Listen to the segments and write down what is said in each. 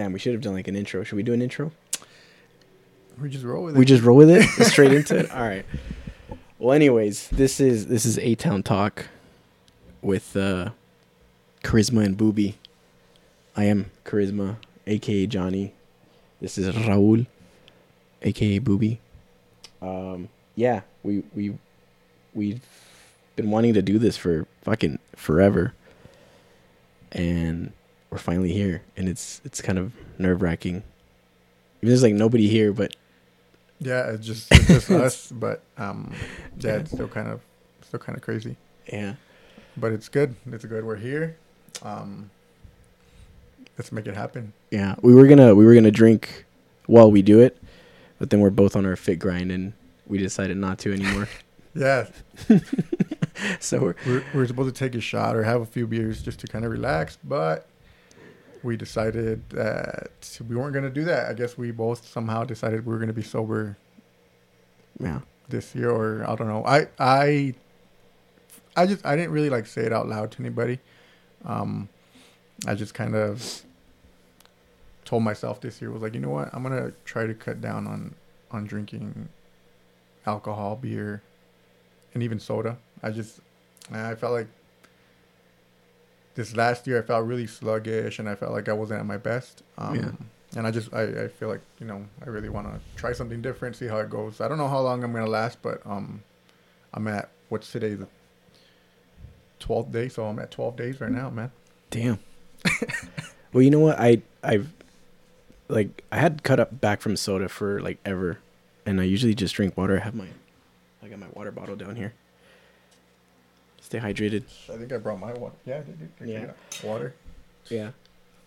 Damn, we should have done like an intro. Should we do an intro? We just roll with it. We just roll with it straight into it. All right. Well, anyways, this is this is A Town Talk with uh, Charisma and Booby. I am Charisma, aka Jonny. This is Raul, aka Booby. Um, yeah, we we we've been wanting to do this for fucking forever, and we're finally here, and it's it's kind of nerve wracking. There's like nobody here, but yeah, it's just it's just us, but um, yeah, it's still kind of still kind of crazy. yeah. But it's good. It's good. We're here. Um, let's make it happen. Yeah, we were gonna we were gonna drink while we do it, but then we're both on our fit grind and we decided not to anymore. Yeah, so we're we're we're supposed to take a shot or have a few beers just to kind of relax, but we decided that we weren't gonna do that. I guess we both somehow decided we were gonna be sober yeah this year, or I don't know. I I I just I didn't really like say it out loud to anybody. Um, I just kind of told myself this year was like, you know what, I'm gonna try to cut down on on drinking alcohol, beer, and even soda. I just I felt like this last year I felt really sluggish and I felt like I wasn't at my best. Um, Yeah. And I just I, I feel like you know I really want to try something different, see how it goes. I don't know how long I'm gonna last, but um, I'm at what's today the twelfth day, so I'm at twelve days right now, man. damn. well, you know what? I I've like I had cut up back from soda for like ever, and I usually just drink water. I have my I got my water bottle down here. Stay hydrated. I think I brought my water. Yeah, I did. did. Yeah. Water. Yeah.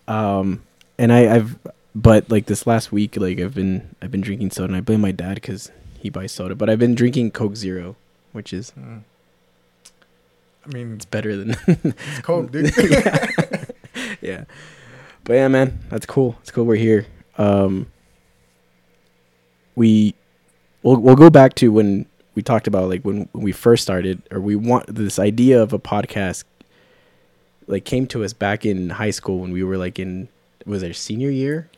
Um, and I, I've, but like this last week, like I've been, I've been drinking soda, and I blame my dad because he buys soda. But I've been drinking Coke Zero, which is Mm. I mean, it's better than, it's cold, dude. yeah. yeah. But yeah, man, that's cool. It's cool we're here. Um, we, we'll we'll go back to when we talked about like when, when we first started, or we want this idea of a podcast. Like came to us back in high school when we were like in was our senior year,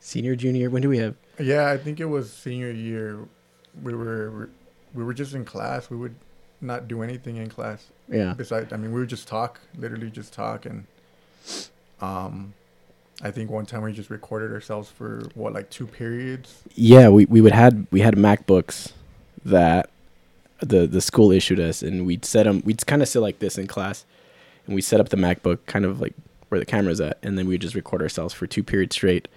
senior junior. When do we have? Yeah, I think it was senior year. We were we were just in class. We would not do anything in class. Yeah, Besides, I mean, we would just talk, literally just talk, and um, I think one time we just recorded ourselves for what like two periods. yeah. We we would had we had MacBooks that the the school issued us, and we'd set them. We'd kind of sit like this in class, and we set up the MacBook kind of like where the camera's at, and then we would just record ourselves for two periods straight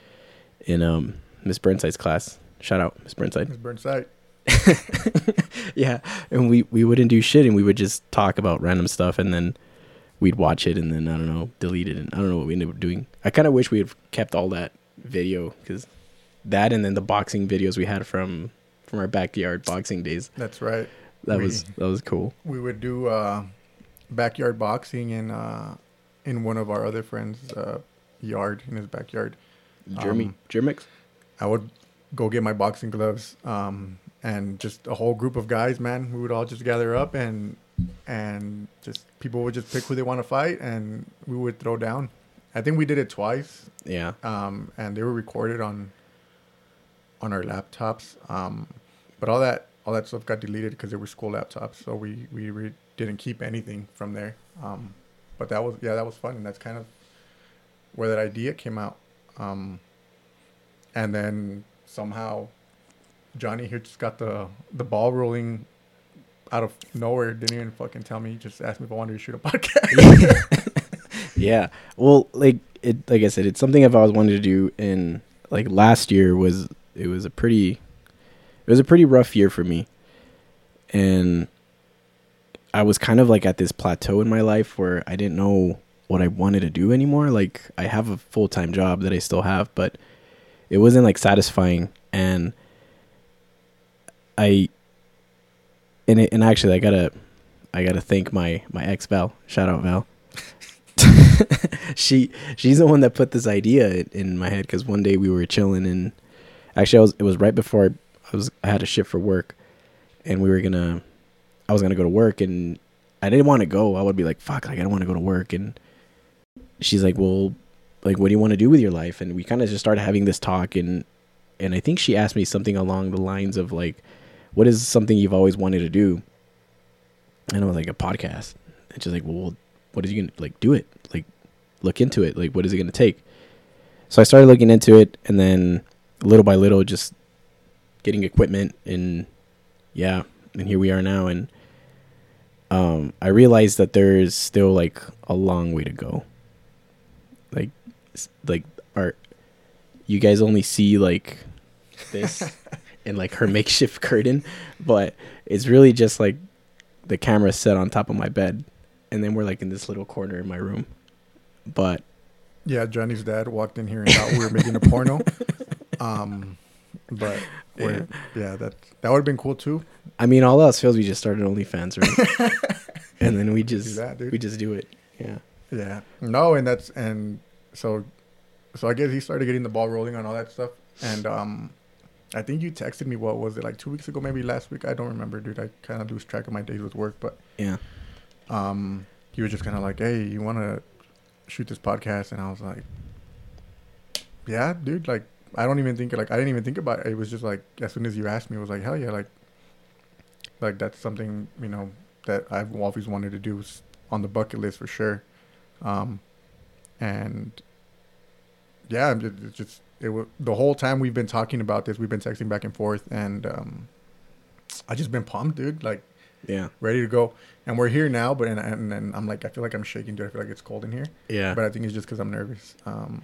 in um Miss Burnside's class. Shout out Miss Burnside. Miss Burnside. yeah, and we we wouldn't do shit, and we would just talk about random stuff, and then we'd watch it, and then I don't know, delete it, and I don't know what we ended up doing. I kind of wish we had kept all that video because that, and then the boxing videos we had from from our backyard boxing days. That's right. That We- was that was cool. We would do uh, backyard boxing in uh, in one of our other friends' uh, yard in his backyard. Jeremy, Um, Jermix. I would go get my boxing gloves, um, and just a whole group of guys, man. We would all just gather up and and just people would just pick who they want to fight, and we would throw down. I think we did it twice, Yeah, um, and they were recorded on on our laptops. Um, but all that all that stuff got deleted because they were school laptops, so we we re- didn't keep anything from there. Um, but that was yeah, that was fun, and that's kind of where that idea came out. Um, and then somehow Jonny here just got the the ball rolling out of nowhere. Didn't even fucking tell me. He just asked me if I wanted to shoot a podcast. yeah. Well, like it, like I said, it's something I've always wanted to do. And like last year was it was a pretty, it was a pretty rough year for me, and I was kind of like at this plateau in my life where I didn't know what I wanted to do anymore. Like I have a full time job that I still have, but it wasn't like satisfying, and I. And it, and actually, I gotta, I gotta thank my my ex Val. Shout out Val. she she's the one that put this idea in, my head because one day we were chilling and actually I was it was right before I, I was I had a shift for work and we were gonna I was gonna go to work and I didn't want to go. I would be like fuck like I don't want to go to work. And she's like well like what do you want to do with your life? And we kind of just started having this talk and and i think she asked me something along the lines of like what is something you've always wanted to do? And i was like a podcast. And she's like well what is you gonna like do it? Like look into it. Like what is it gonna take? So i started looking into it and then little by little just getting equipment and yeah and here we are now. And um i realized that there's still like a long way to go. Like like our you guys only see like this and like her makeshift curtain but it's really just like the camera set on top of my bed and then we're like in this little corner in my room. But Yeah, Jonny's dad walked in here and thought we were making a porno. Um, but we're, yeah, that that would have been cool too. i mean all else fails we just started onlyfans right and then we just that, we just do it yeah Yeah. No, and that's and so so I guess he started getting the ball rolling on all that stuff. And um I think you texted me what was it like two weeks ago, maybe last week. I don't remember, dude. I kind of lose track of my days with work, but yeah um he was just kind of like, "Hey, you want to shoot this podcast?" And I was like, "Yeah, dude. Like, I don't even think like I didn't even think about it. It was just like as soon as you asked me, it was like, hell yeah, like, like that's something you know that I've always wanted to do on the bucket list for sure." Um, and yeah, I'm just, it's just it was the whole time we've been talking about this, we've been texting back and forth, and um, I just been pumped, dude. Like yeah ready to go. And we're here now, but and, and, and I'm like, I feel like I'm shaking, dude. I feel like it's cold in here. yeah But I think it's just because I'm nervous. Um,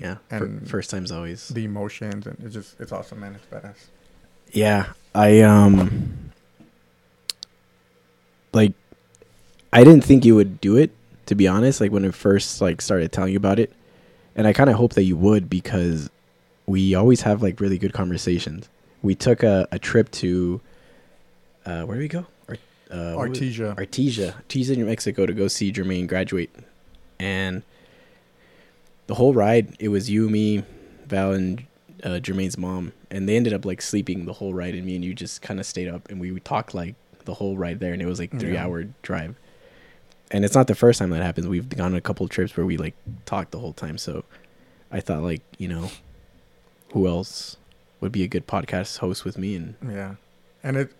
yeah and first time's always the emotions and it's just, it's awesome, man. It's badass. Yeah, I um like I didn't think you would do it to be honest like when I first like started telling you about it. And I kind of hope that you would because we always have like really good conversations. We took a, a trip to uh where do we go? Ar- uh, Artesia. Artesia, Artesia, New Mexico to go see Jermaine graduate. And the whole ride, it was you, me, Val, and uh, Jermaine's mom. And they ended up like sleeping the whole ride, and me and you just kind of stayed up and we talked like the whole ride there, and it was like three Yeah. hour drive. And it's not the first time that happens. We've gone on a couple of trips where we like talked the whole time. So I thought like you know, who else would be a good podcast host with me? And yeah. And it,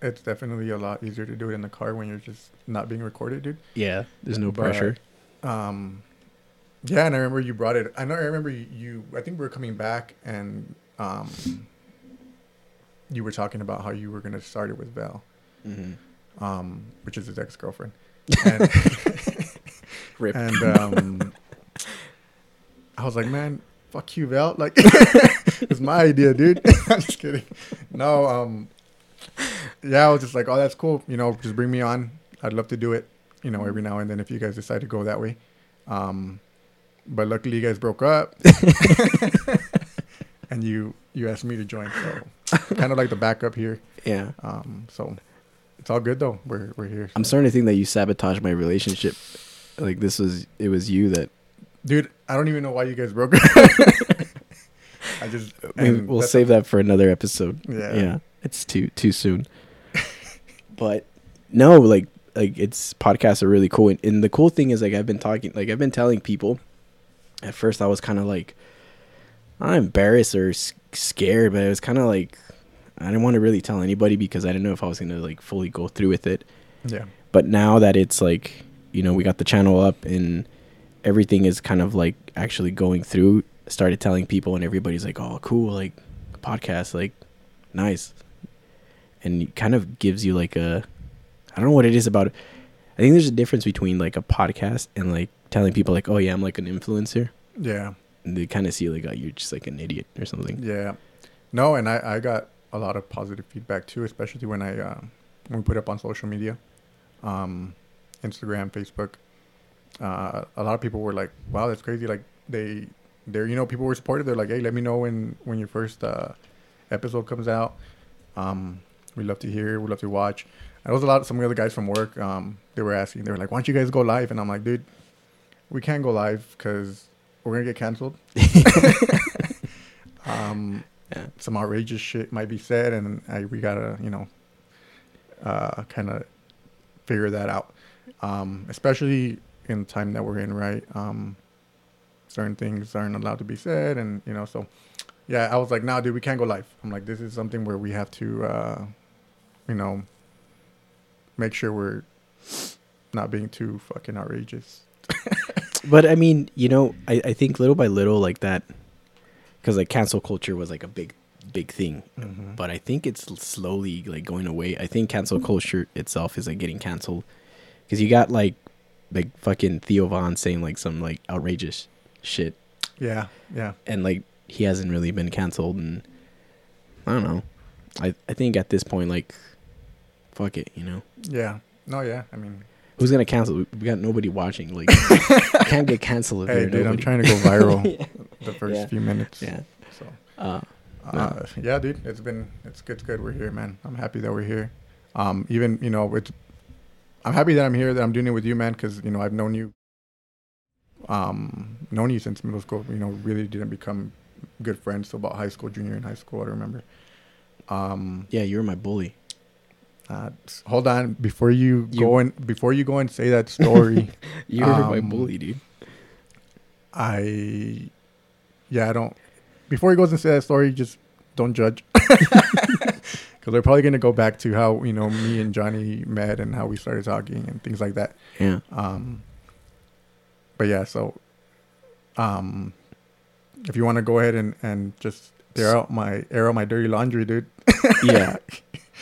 it's definitely a lot easier to do it in the car when you're just not being recorded, dude. yeah, there's no But- pressure. Um, yeah, and I remember you brought it. I know. I remember you. I think we were coming back, and um, you were talking about how you were gonna start it with Val, Mm-hmm. um, which is his ex girlfriend, and, and um, I was like, man, fuck you, Val. Like, it's my idea, dude. I'm just kidding. No, um, yeah, I was just like, oh, that's cool. You know, just bring me on. I'd love to do it. You know, every now and then if you guys decide to go that way. Um, but luckily you guys broke up, and you you asked me to join. So kind of like the backup here. yeah. Um, so it's all good though. We're we're here. I'm starting to think that you sabotaged my relationship. Like this was it was you that dude. I don't even know why you guys broke up. I just we, we'll save that for another episode. Yeah. Yeah. It's too too soon. but no, like like it's podcasts are really cool and, and the cool thing is like I've been talking like I've been telling people at first I was kind of like I'm embarrassed or scared, but it was kind of like I didn't want to really tell anybody because I didn't know if I was going to like fully go through with it. Yeah. but now that it's like you know we got the channel up and everything is kind of like actually going through started telling people and everybody's like oh cool like podcast like nice and it kind of gives you like a i don't know what it is about it i think there's a difference between like a podcast and like telling people like oh yeah i'm like an influencer Yeah. and they kind of see like oh you're just like an idiot or something Yeah. No, and I, I got a lot of positive feedback too, especially when I uh, when we put up on social media, um, Instagram, Facebook. Uh, a lot of people were like, "Wow, that's crazy!" Like they, they're you know people were supportive. They're like, "Hey, let me know when when your first uh, episode comes out. Um, we love to hear. We love to watch." And there was a lot. Some of the other guys from work. Um, they were asking. They were like, "Why don't you guys go live?" And I'm like, "Dude, we can't go live because we're gonna get canceled." um, Yeah. some outrageous shit might be said, and I, we gotta, you know, uh, kind of figure that out. Um, especially in the time that we're in, right? Um, certain things aren't allowed to be said, and you know, so yeah, I was like, nah, dude, we can't go live. I'm like, this is something where we have to, uh, you know, make sure we're not being too fucking outrageous. But I mean, you know, I, I think little by little, like that, because like cancel culture was like a big, big thing. Mhm. But I think it's slowly like going away. I think cancel culture itself is like getting canceled because you got like, like fucking Theo Von saying like some like outrageous shit, Yeah, yeah, and like he hasn't really been canceled, and I don't know. I I think at this point, like, fuck it, you know. yeah. No, yeah. I mean, Who's gonna cancel? We got nobody watching. Like, can't get canceled if hey, dude, I'm trying to go viral Yeah. the first Yeah. few minutes. Yeah. So, Uh, uh, yeah, dude, it's been it's good. It's good. We're here, man. I'm happy that we're here. Um, even you know, it's I'm happy that I'm here. That I'm doing it with you, man. Because you know, I've known you, um, known you since middle school. You know, really didn't become good friends till about high school, junior in high school. I remember. Um, yeah, you were my bully. Uh, s- hold on before you, You- go and before you go and say that story. You were my Um, bully, dude. I, yeah, I don't. Before he goes and say that story, just don't judge, because they're probably gonna go back to how you know me and Jonny met and how we started talking and things like that. Yeah. Um, but yeah, so, um, if you want to go ahead and and just air out my air out my dirty laundry, dude. Yeah.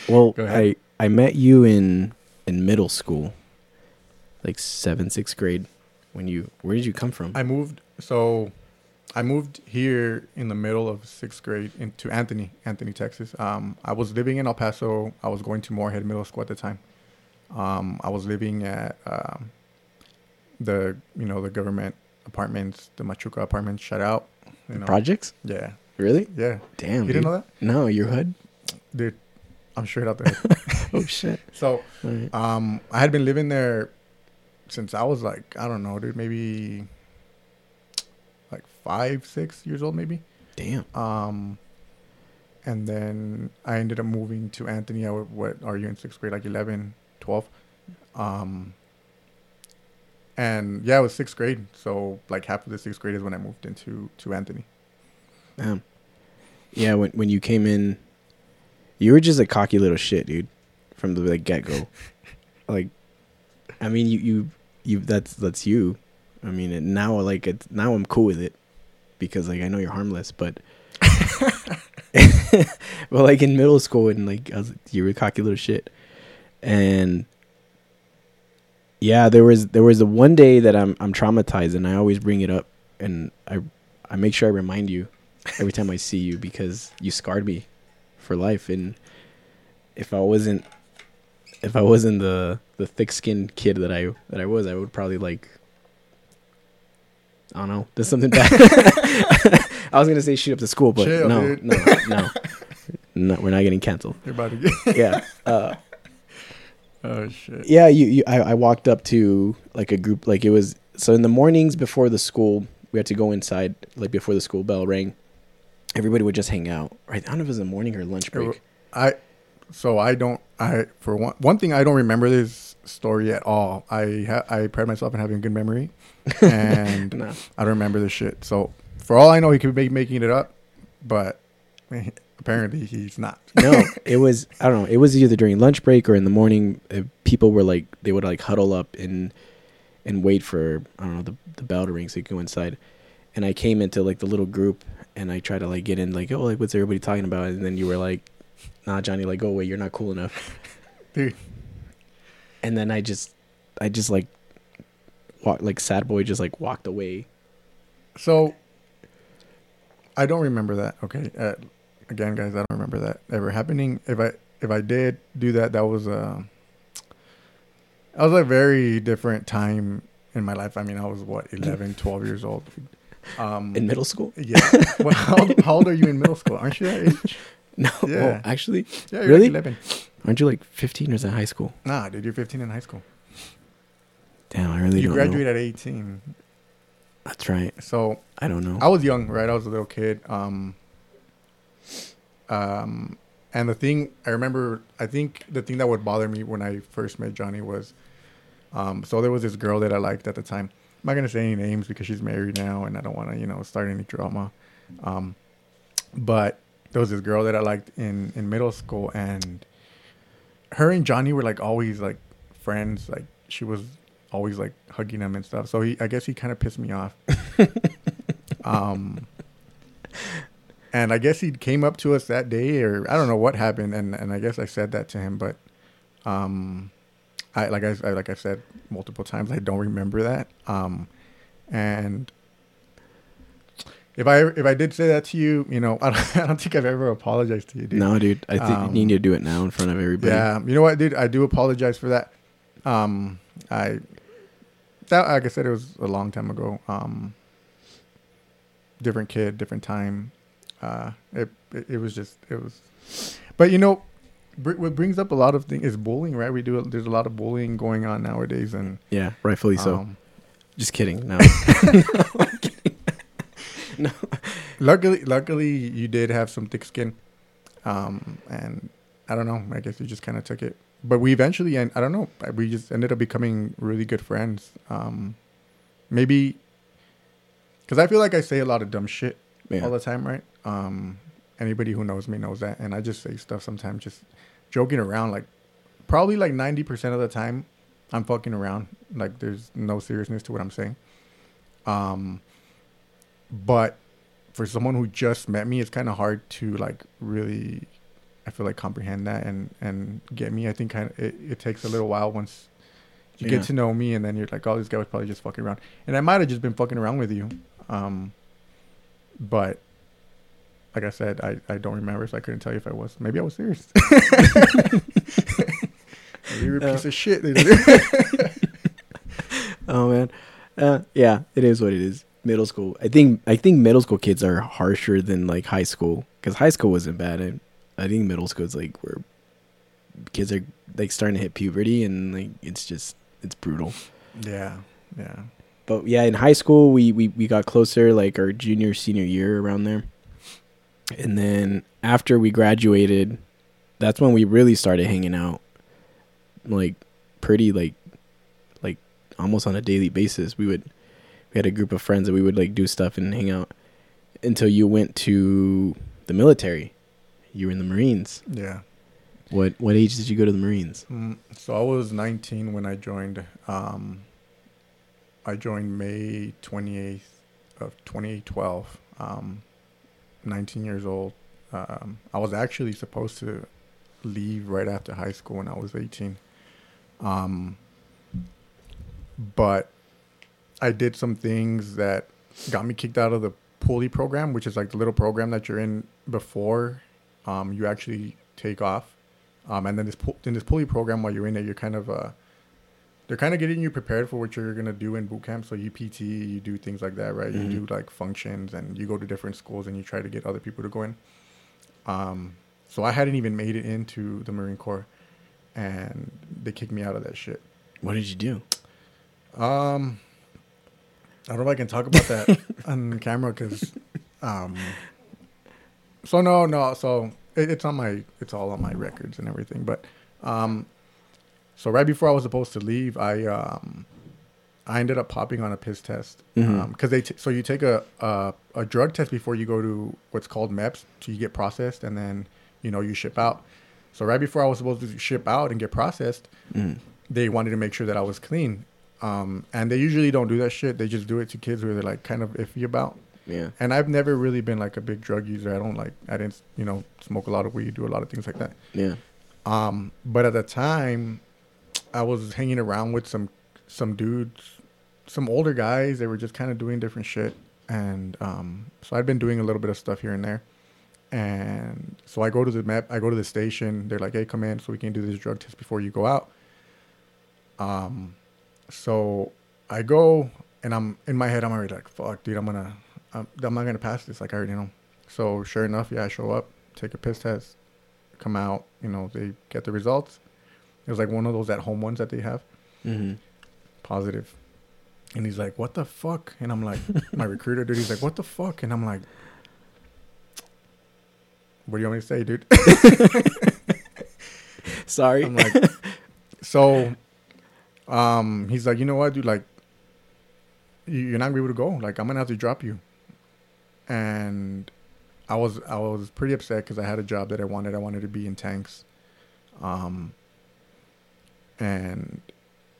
Well, Go ahead. I I met you in in middle school, like seventh, sixth grade. When you, where did you come from? I moved so I moved here in the middle of sixth grade into Anthony, Anthony, Texas. Um, I was living in El Paso. I was going to Morehead Middle School at the time. Um, I was living at um, the you know the government apartments, the Machuca apartments. Shout out, you know. Projects? Yeah, Really? yeah. Damn. you dude. didn't know that, No, your hood. dude? I'm straight out there. Oh shit. so right. um, I had been living there since I was like I don't know, dude, maybe like five, six years old, maybe. Damn. Um, and then I ended up moving to Anthony. I, what are you in sixth grade? Like 11, 12. Um, and yeah, it was sixth grade. So like half of the sixth grade is when I moved into to Anthony. Damn. Yeah. When when you came in, you were just a cocky little shit, dude, from the like, get go. like, I mean, you you you. That's that's you. I mean, and now like it's now I'm cool with it because like I know you're harmless, but. but like in middle school and like I was, you were cocky little shit, and yeah, there was there was the one day that I'm I'm traumatized and I always bring it up and I I make sure I remind you every time I see you because you scarred me for life and if I wasn't if I wasn't the the thick skinned kid that I that I was I would probably like I don't know there's something bad I was gonna say shoot up the school but Chill, no, dude. no no no we're not getting canceled You're about to get. yeah uh, oh shit. yeah you, you I, I walked up to like a group like it was so in the mornings before the school we had to go inside like before the school bell rang everybody would just hang out right i don't know if it was the morning or lunch break I so I don't I for one one thing I don't remember this story at all. I ha- I pride myself in having a good memory, and no I don't remember this shit. So for all I know, he could be making it up, but apparently he's not. no it was i don't know it was either during lunch break or in the morning uh, people were like they would like huddle up and and wait for i don't know the, the bell to ring so you could go inside and i came into like the little group and i tried to like get in like oh like what's everybody talking about and then you were like nah jonny like go away you're not cool enough Dude. and then i just i just like walk like sad boy just like walked away So I don't remember that. Okay. Uh, again, guys, I don't remember that ever happening. If I if I did do that, that was a that was a very different time in my life. I mean, I was what 11, 12 years old. Um, in middle school yeah. well, how, old- how old are you in middle school? Aren't you that age? no Yeah. well, actually Yeah, Really? like 11. aren't you like 15 or is that high school Nah, dude, you're 15 in high school. damn i really You graduate know at 18. that's right So i don't know I was young, right? I was a little kid. Um, um, and the thing I remember, I think the thing that would bother me when I first met Jonny was, um, so there was this girl that I liked at the time, I'm not gonna say any names because she's married now, and I don't want to, you know, start any drama. Um, but there was this girl that I liked in in middle school, and her and Jonny were like always like friends. Like she was always like hugging him and stuff. So he, I guess he kind of pissed me off. um, and I guess he came up to us that day, or I don't know what happened, and and I guess I said that to him, but um, I like I, I like I said multiple times, I don't remember that. Um, and if I if I did say that to you, you know, I don't, I don't think I've ever apologized to you, dude. No, dude. I think Um, you need to do it now in front of everybody. Yeah, you know what, dude? I do apologize for that. Um, I that like I said, it was a long time ago. Um, different kid, different time. Uh, it, it it was just it was, but you know, br- what brings up a lot of things is bullying, right? We do there's a lot of bullying going on nowadays, and Yeah, rightfully so. um, Just kidding. No. no. luckily, luckily, you did have some thick skin, um, and I don't know. I guess you just kind of took it. But we eventually, and I don't know, we just ended up becoming really good friends. Um, maybe because I feel like I say a lot of dumb shit Yeah. all the time, right? Um, anybody who knows me knows that, and I just say stuff sometimes, just joking around. Like probably like ninety percent of the time, I'm fucking around. Like there's no seriousness to what I'm saying. Um, but for someone who just met me, it's kind of hard to like really, I feel like comprehend that and and get me. I think kind of it, it takes a little while once you Yeah. get to know me, and then you're like, oh, this guy was probably just fucking around, and I might have just been fucking around with you. Um, but like I said, I, I don't remember, so I couldn't tell you if I was. Maybe I was serious. You're a Uh, piece of shit. Oh man. Uh, yeah, it is what it is. Middle school. I think I think middle school kids are harsher than like high school because high school wasn't bad. I, I think middle school is like where kids are like starting to hit puberty and like it's just it's brutal. yeah, yeah. But yeah, in high school we we we got closer like our junior senior year around there, and then after we graduated, that's when we really started hanging out, like pretty like like almost on a daily basis. We would we had a group of friends that we would like do stuff and hang out until you went to the military. You were in the Marines. Yeah. What what age did you go to the Marines? Mm, so I was 19 when I joined. Um, I joined May 28th of 2012. Um, 19 years old. Um, I was actually supposed to leave right after high school when I was 18. Um, but I did some things that got me kicked out of the poolee program, which is like the little program that you're in before um, you actually take off. Um, and then this pu- in this poolee program, while you're in it, you're kind of uh, they're kind of getting you prepared for what you're gonna do in boot camp. So you PT, you do things like that, right? Mhm. You do like functions, and you go to different schools, and you try to get other people to go in. Um, so I hadn't even made it into the Marine Corps, and they kicked me out of that shit. What did you do? Um, I don't know if I can talk about that on camera because, um, so no, no, so it, it's on my, it's all on my records and everything. But, um, so right before I was supposed to leave, I, um, I ended up popping on a piss test because they, t- so you take a, a a drug test before you go to what's called MEPS, so you get processed and then you know you ship out. So right before I was supposed to ship out and get processed, Mm. they wanted to make sure that I was clean. Um, and they usually don't do that shit. They just do it to kids who they're like kind of iffy about. Yeah. And I've never really been like a big drug user. I don't like, I didn't, you know, smoke a lot of weed, do a lot of things like that. Yeah. Um, but at the time, I was hanging around with some some dudes, some older guys. They were just kind of doing different shit, and um, so I'd been doing a little bit of stuff here and there. And so I go to the map. I go to the station. They're like, "Hey, come in, so we can do this drug test before you go out." Um, so I go, and I'm in my head. I'm already like, "Fuck, dude, I'm gonna, I'm, I'm not gonna pass this." Like I already know. So sure enough, yeah, I show up, take a piss test, come out. You know, they get the results. It was like one of those at home ones that they have, Mm-hmm. positive. And he's like, "What the fuck?" And I'm like, "My recruiter, dude." He's like, "What the fuck?" And I'm like, "What do you want me to say, dude?" Sorry. I'm like, so, um, he's like, you know what, dude? Like, you- you're not gonna be able to go. Like I'm gonna have to drop you. And I was I was pretty upset because I had a job that I wanted. I wanted to be in tanks. Um. And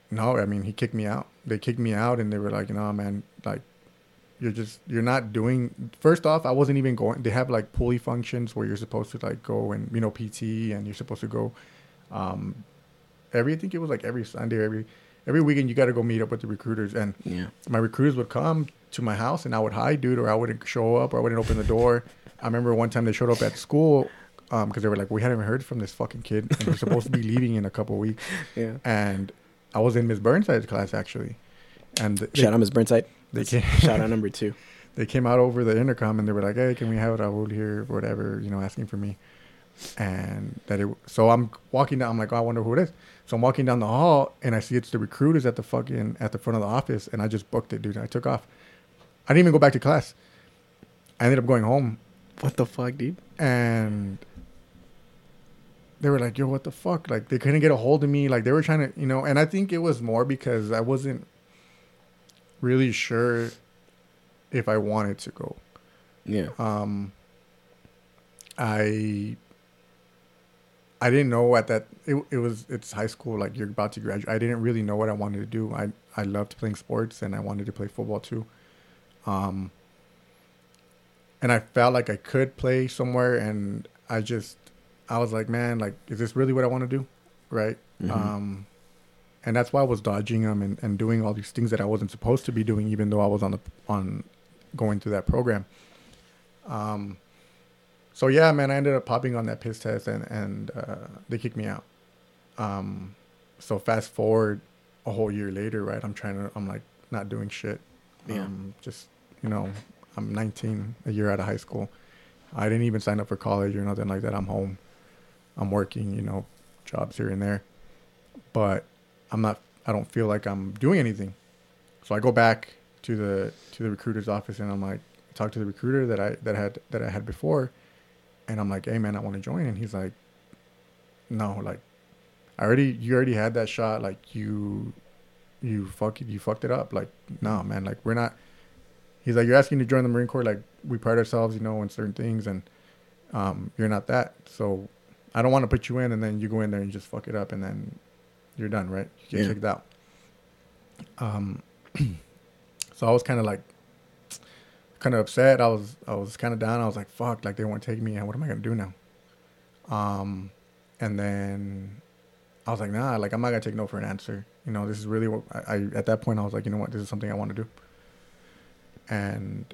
no, I mean he kicked me out. They kicked me out, and they were like, "No, man, like you're just you're not doing." First off, I wasn't even going. They have like poolee functions where you're supposed to like go and you know PT, and you're supposed to go. Um, every I think it was like every Sunday, or every every weekend you got to go meet up with the recruiters, and Yeah. my recruiters would come to my house and I would hide, dude, or I wouldn't show up or I wouldn't open the door. I remember one time they showed up at school um, because they were like, we hadn't heard from this fucking kid and we're supposed to be leaving in a couple weeks. Yeah. And I was in Miss Burnside's class actually. And they, Shout out Ms. Burnside. they came, Shout out number two. they came out over the intercom and they were like, hey, can we have Raul here or whatever, you know, asking for me. And that it, so I'm walking down, I'm like, oh, I wonder who it is. So I'm walking down the hall and I see it's the recruiters at the fucking, at the front of the office. And I just booked it, dude. I took off. I didn't even go back to class. I ended up going home What the fuck, dude? and they were like, "Yo, what the fuck?" Like they couldn't get a hold of me. Like they were trying to, you know. And I think it was more because I wasn't really sure if I wanted to go. Yeah. Um, I I didn't know at that it, it was it's high school like you're about to graduate. I didn't really know what I wanted to do. I I loved playing sports and I wanted to play football too. Um and I felt like I could play somewhere and I just I was like, man, like is this really what I want to do? Right? Mhm. Um and that's why I was dodging them and, and doing all these things that I wasn't supposed to be doing even though I was on the on going through that program. Um so yeah, man, I ended up popping on that piss test and and uh, they kicked me out. Um, so fast forward a whole year later, right? I'm trying to, I'm like not doing shit. Yeah. Um, just you know, I'm 19, a year out of high school. I didn't even sign up for college or nothing like that. I'm home. I'm working, you know, jobs here and there, but I'm not. I don't feel like I'm doing anything. So I go back to the to the recruiter's office and I'm like, talk to the recruiter that I that had that I had before, and I'm like, hey man, I want to join, and he's like, no, like, I already you already had that shot, like you, you fuck it, you fucked it up, like no man, like we're not. He's like, you're asking to join the Marine Corps, like we pride ourselves, you know, on certain things, and um, you're not that, so I don't want to put you in, and then you go in there and just fuck it up, and then you're done, right? You get Yeah. kicked out. Um, so I was kind of like, kind of upset. I was, I was kind of down. I was like, fuck, like they won't take me, and what am I gonna do now? Um, and then I was like, nah, like I'm not gonna take no for an answer. You know, this is really what I, I at that point I was like, you know what, this is something I want to do. And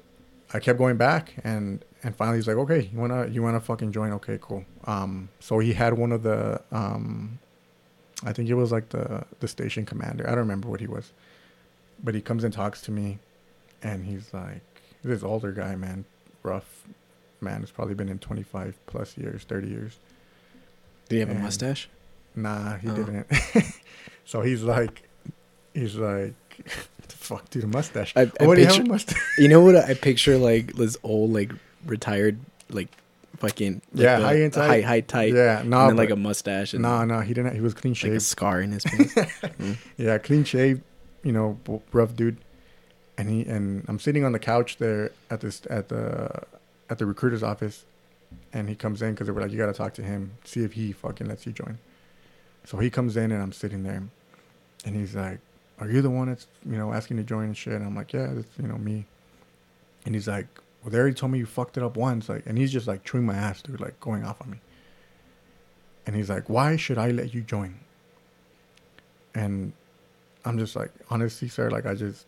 I kept going back, and and finally he's like, okay, you wanna you wanna fucking join? Okay, cool. Um, so he had one of the um, I think it was like the the station commander. I don't remember what he was, but he comes and talks to me, and he's like, this older guy, man, rough man. Has probably been in 25 plus years, 30 years. Did he have a mustache? Nah, he Oh. didn't. so he's like, he's like, the fuck, dude, a mustache. I- I what do you have a mustache? You know what I picture like this old like retired like fucking like Yeah, the- high and tight. high high tight yeah, no, and then like a mustache and no, no, he didn't. He was clean like a shaved. scar in his face. Mm. Yeah, clean shaved, you know, rough dude. And he and I'm sitting on the couch there at this at the at the recruiter's office, and he comes in because they were like, you got to talk to him, see if he fucking lets you join. So he comes in and I'm sitting there, and he's like, "Are you the one that's you know asking to join and shit?" And I'm like, "Yeah, that's you know me." And he's like, "Well, they already told me you fucked it up once." Like, and he's just like chewing my ass, dude, like going off on me. And he's like, "Why should I let you join?" And I'm just like, honestly, sir, like I just,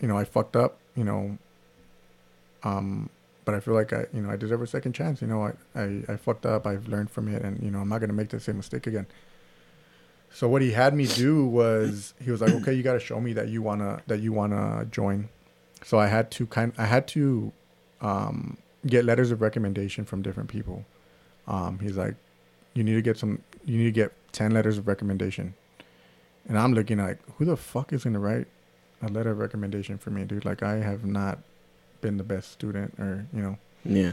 you know, I fucked up, you know. Um, but I feel like I, you know, I deserve a second chance. You know, I, I, I fucked up. I've learned from it, and you know, I'm not gonna make the same mistake again. So what he had me do was he was like, okay, you got to show me that you wanna that you wanna join. So I had to kind, I had to, um, get letters of recommendation from different people. Um, he's like, you need to get some, you need to get ten letters of recommendation. And I'm looking like, who the fuck is gonna write a letter of recommendation for me, dude? Like I have not been the best student, or you know. yeah.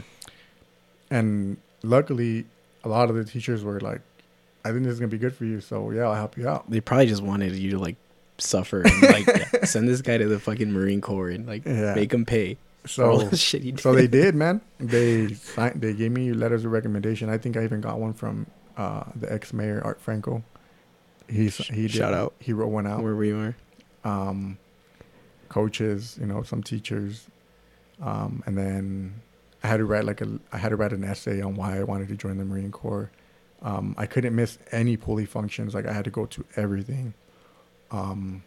And luckily, a lot of the teachers were like, I think this is gonna be good for you, so yeah, I'll help you out. They probably just wanted you to like suffer and like send this guy to the fucking Marine Corps and like Yeah. make him pay So the shit he did. so they did, man. They signed, they gave me letters of recommendation. I think I even got one from uh, the ex mayor Art Franco. He's he did, Shout out. He wrote one out. where we are. Um, coaches, you know, some teachers, um, and then I had to write like a I had to write an essay on why I wanted to join the Marine Corps. Um, I couldn't miss any poolee functions. Like I had to go to everything. Um,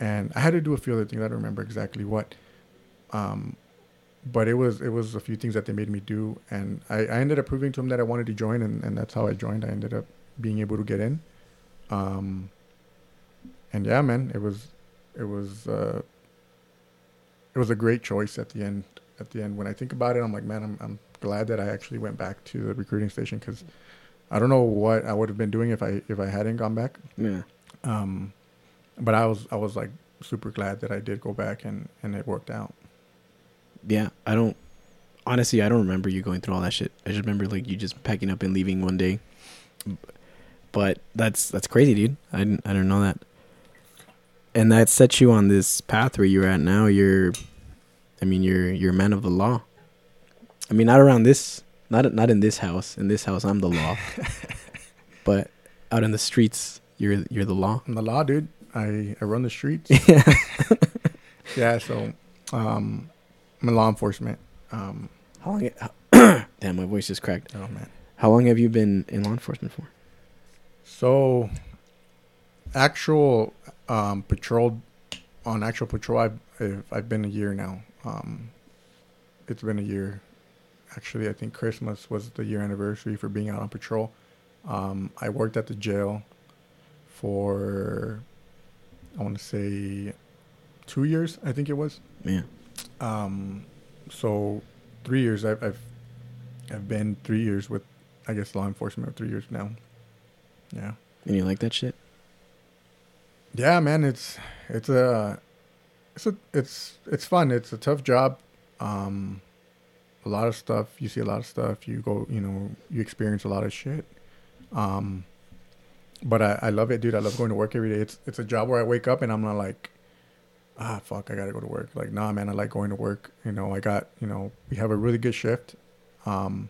and I had to do a few other things. I don't remember exactly what. Um, but it was it was a few things that they made me do, and I, I ended up proving to them that I wanted to join, and, and that's how I joined. I ended up being able to get in. Um, and yeah, man, it was it was uh, it was a great choice at the end. At the end, when I think about it, I'm like, man, I'm I'm glad that I actually went back to the recruiting station because I don't know what I would have been doing if I if I hadn't gone back. Yeah. Um, but I was I was like super glad that I did go back and and it worked out. Yeah. I don't honestly I don't remember you going through all that shit. I just remember like you just packing up and leaving one day. But that's that's crazy, dude. I didn't I didn't know that. And that sets you on this path where you're at now. You're I mean you're you're a man of the law. I mean not around this not not in this house. In this house I'm the law. but out in the streets you're you're the law. I'm the law, dude. I I run the streets. yeah. yeah, so um, I'm in law enforcement. Um, How long how, Damn, my voice just cracked. oh man. How long have you been in law enforcement for? So, actual um, patrol on actual patrol, I've I've- I've been a year now. Um, it's been a year. Actually, I think Christmas was the year anniversary for being out on patrol. Um, I worked at the jail for I want to say two years. I think it was. Yeah. Um, so three years. I've, I've I've been three years with I guess law enforcement. Three years now. Yeah. And you like that shit? Yeah, man, it's it's a it's a it's it's fun. It's a tough job. Um, a lot of stuff. You see a lot of stuff. You go, you know, you experience a lot of shit. Um, but I, I love it, dude. I love going to work every day. It's it's a job where I wake up and I'm not like, ah, fuck, I gotta go to work. Like, nah, man, I like going to work. You know, I got, you know, we have a really good shift. Um,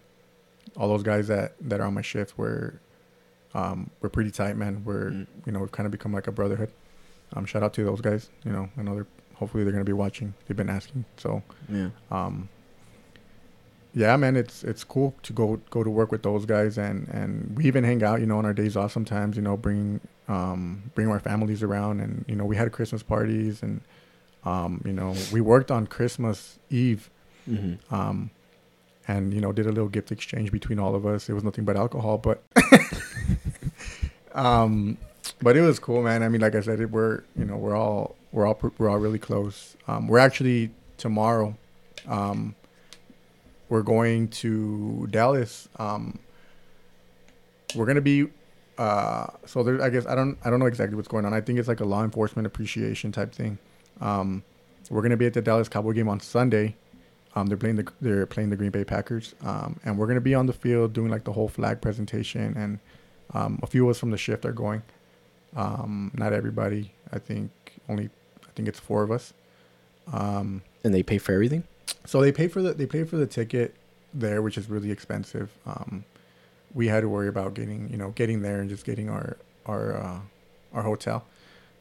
all those guys that that are on my shift were, um, we're pretty tight, man. We're Mm. you know, we've kind of become like a brotherhood. Um, shout out to those guys. You know, I know they're hopefully they're gonna be watching. They've been asking, so Yeah. um, yeah, man, it's it's cool to go go to work with those guys, and and we even hang out, you know, on our days off sometimes. You know, bring um bring our families around, and you know, we had Christmas parties, and um, you know, we worked on Christmas Eve, Mm-hmm. um, and you know, did a little gift exchange between all of us. It was nothing but alcohol, but um, but it was cool, man. I mean, like I said, we're you know we're all we're all we're all really close. Um, we're actually tomorrow. Um, we're going to Dallas. Um, we're gonna be. Uh, so there, I guess I don't I don't know exactly what's going on. I think it's like a law enforcement appreciation type thing. Um, we're gonna be at the Dallas Cowboy game on Sunday. Um, they're playing the they're playing the Green Bay Packers. Um, and we're gonna be on the field doing like the whole flag presentation, and um, a few of us from the shift are going. Um, not everybody. I think only I think it's four of us. Um, And they pay for everything. so they pay for the they pay for the ticket there, which is really expensive. Um, we had to worry about getting you know getting there and just getting our our uh, our hotel.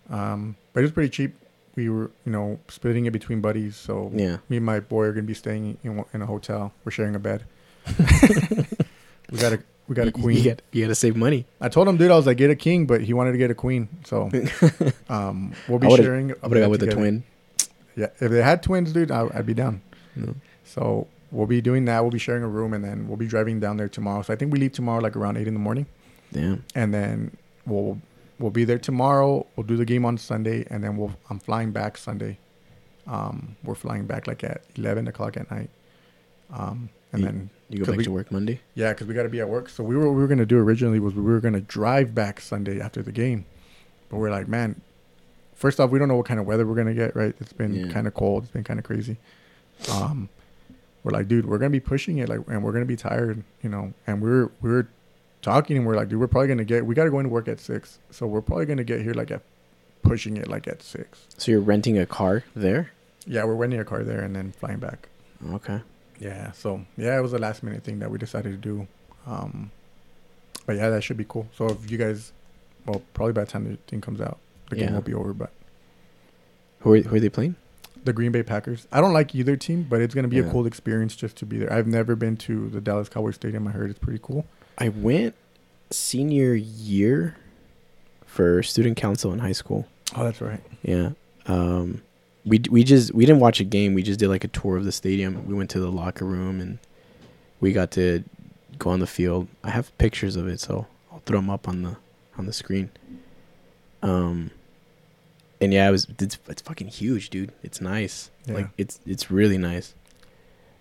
Um, but it was pretty cheap. We were you know splitting it between buddies. So Yeah. me and my boy are gonna be staying in, in a hotel. We're sharing a bed. we got a we got a queen. You, got, you got to save money. I told him, dude, I was like, get a king, but he wanted to get a queen. So um, we'll be I sharing. I would have with together. twin. Yeah, if they had twins, dude, I, I'd be down. No. So we'll be doing that. We'll be sharing a room, and then we'll be driving down there tomorrow. So I think we leave tomorrow like around eight in the morning, Damn. and then we'll we'll be there tomorrow. We'll do the game on Sunday, and then we'll I'm flying back Sunday. Um, we're flying back like at eleven o'clock at night. Um, and then You go back we- to work Monday. yeah, because we got to be at work. So we were what we were gonna do originally was we were gonna drive back Sunday after the game, but we're like, man, first off, we don't know what kind of weather we're gonna get. Right? It's been Yeah. kind of cold. It's been kind of crazy. Um, we're like, dude, we're gonna be pushing it, like, and we're gonna be tired, you know. And we're we're talking, and we're like, dude, we're probably gonna get. We got to go into work at six, so we're probably gonna get here like at pushing it like at six. So you're renting a car there? Yeah, we're renting a car there and then flying back. Okay. Yeah, so yeah, it was a last minute thing that we decided to do. Um, but yeah, that should be cool. So if you guys, well, probably by the time the thing comes out, the game won't be over. But Who are, who are they playing? the Green Bay Packers, I don't like either team, but it's gonna be Yeah. a cool experience just to be there. I've never been to the Dallas Cowboys Stadium. I heard it's pretty cool. I went senior year for student council in high school. Oh, that's right. Yeah. Um, we we just we didn't watch a game. We just did like a tour of the stadium. We went to the locker room and we got to go on the field. I have pictures of it, so I'll throw them up on the on the screen. Um, and yeah, it was it's it's fucking huge, dude. It's nice. Yeah. Like it's it's really nice.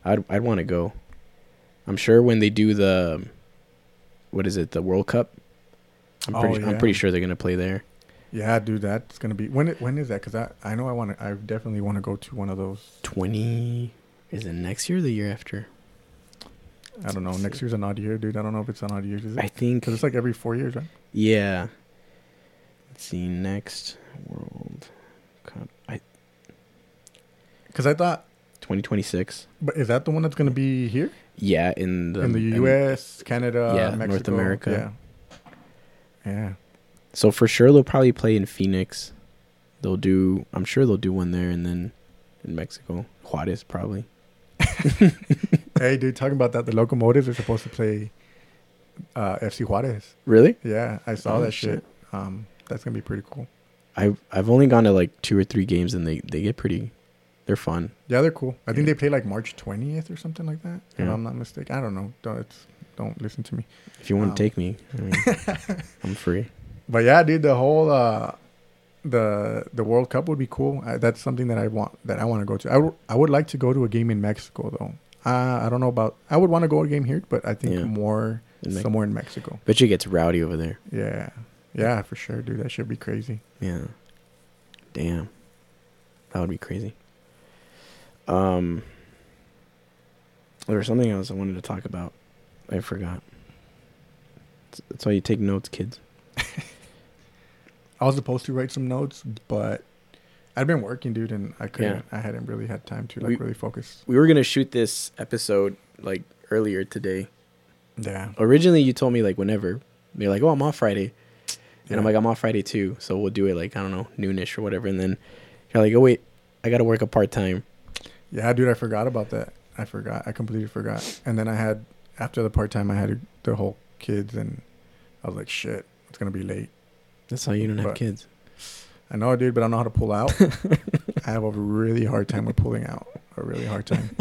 I'd I'd want to go. I'm sure when they do the what is it the World Cup. I'm Oh, pretty I'm pretty sure they're gonna play there. Yeah, dude, that's gonna be when. It, when is that? Because I I know I want to. I definitely want to go to one of those. Twenty is it next year or the year after? I don't know. Next year's an odd year, dude. I don't know if it's an odd year. Is I think Because it's like every four years, right? yeah. Let's see next World Cup. I Because I thought, twenty twenty six. but is that the one that's gonna be here Yeah, in the in the U.S., Canada, Yeah, North America. Yeah. Yeah. So for sure they'll probably play in Phoenix. They'll do. I'm sure they'll do one there, and then in Mexico, Juarez probably. hey, dude, talking about that, the locomotives are supposed to play uh, FC Juarez. Really? Yeah, I saw Oh, that shit. shit. Um, that's gonna be pretty cool. I've I've only gone to like two or three games, and they they get pretty. They're fun. Yeah, they're cool. I think they play like March 20th or something like that. If I'm not mistaken. I don't know. Don't it's, don't listen to me. If you want Um, to take me, I mean, I'm free. But yeah, dude, the whole uh, the the World Cup would be cool. I, that's something that I want that I want to go to. I would- I would like to go to a game in Mexico though. Uh, I don't know about. I would want to go to a game here, but I think Yeah. more In Mex- somewhere in Mexico. But you gets rowdy over there. Yeah, yeah, for sure, dude. That should be crazy. Yeah. Damn. That would be crazy. Um there was something else I wanted to talk about. I forgot. That's why you take notes, kids. I was supposed to write some notes, but I'd been working, dude, and I couldn't. I hadn't really had time to like We- really focus. We were gonna shoot this episode like earlier today. Yeah, Originally you told me like whenever. You're like, Oh, I'm off Friday. And I'm like, I'm off Friday too, so we'll do it like, I don't know, noonish or whatever. And then you're like, Oh wait, I gotta work a part time. yeah, dude. I forgot about that. I forgot. I completely forgot. And then I had after the part time, I had the whole kids, and I was like, shit, it's gonna be late. That's how you don't have But- kids. I know, dude, but I don't know how to pull out. I have a really hard time with pulling out. A really hard time.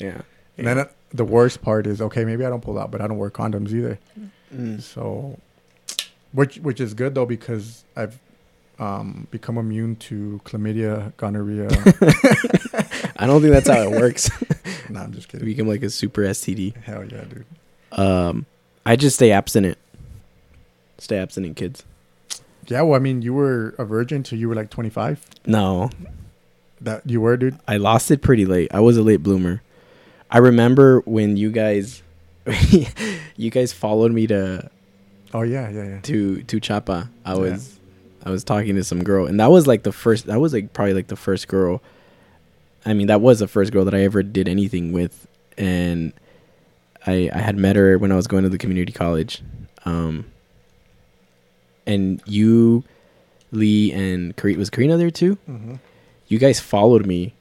Yeah. And then uh, the worst part is, okay, maybe I don't pull out, but I don't wear condoms either. Mm. So, which which is good though because I've um, become immune to chlamydia, gonorrhea. I don't think that's how it works. nah, I'm just You kidding. become like a super STD. Hell yeah, dude. Um, I just stay abstinent. Stay abstinent, kids. Yeah, well, I mean, you were a virgin till you were like 25. No, That you were, dude. I lost it pretty late. I was a late bloomer. I remember when you guys, you guys followed me to Oh yeah, yeah, yeah. to to Chapa. I was I was talking to some girl, and that was like the first. That was like probably like the first girl. I mean, that was the first girl that I ever did anything with, and I I had met her when I was going to the community college, um. And you, Lee, and Karina was Karina there too. Mm-hmm. You guys followed me,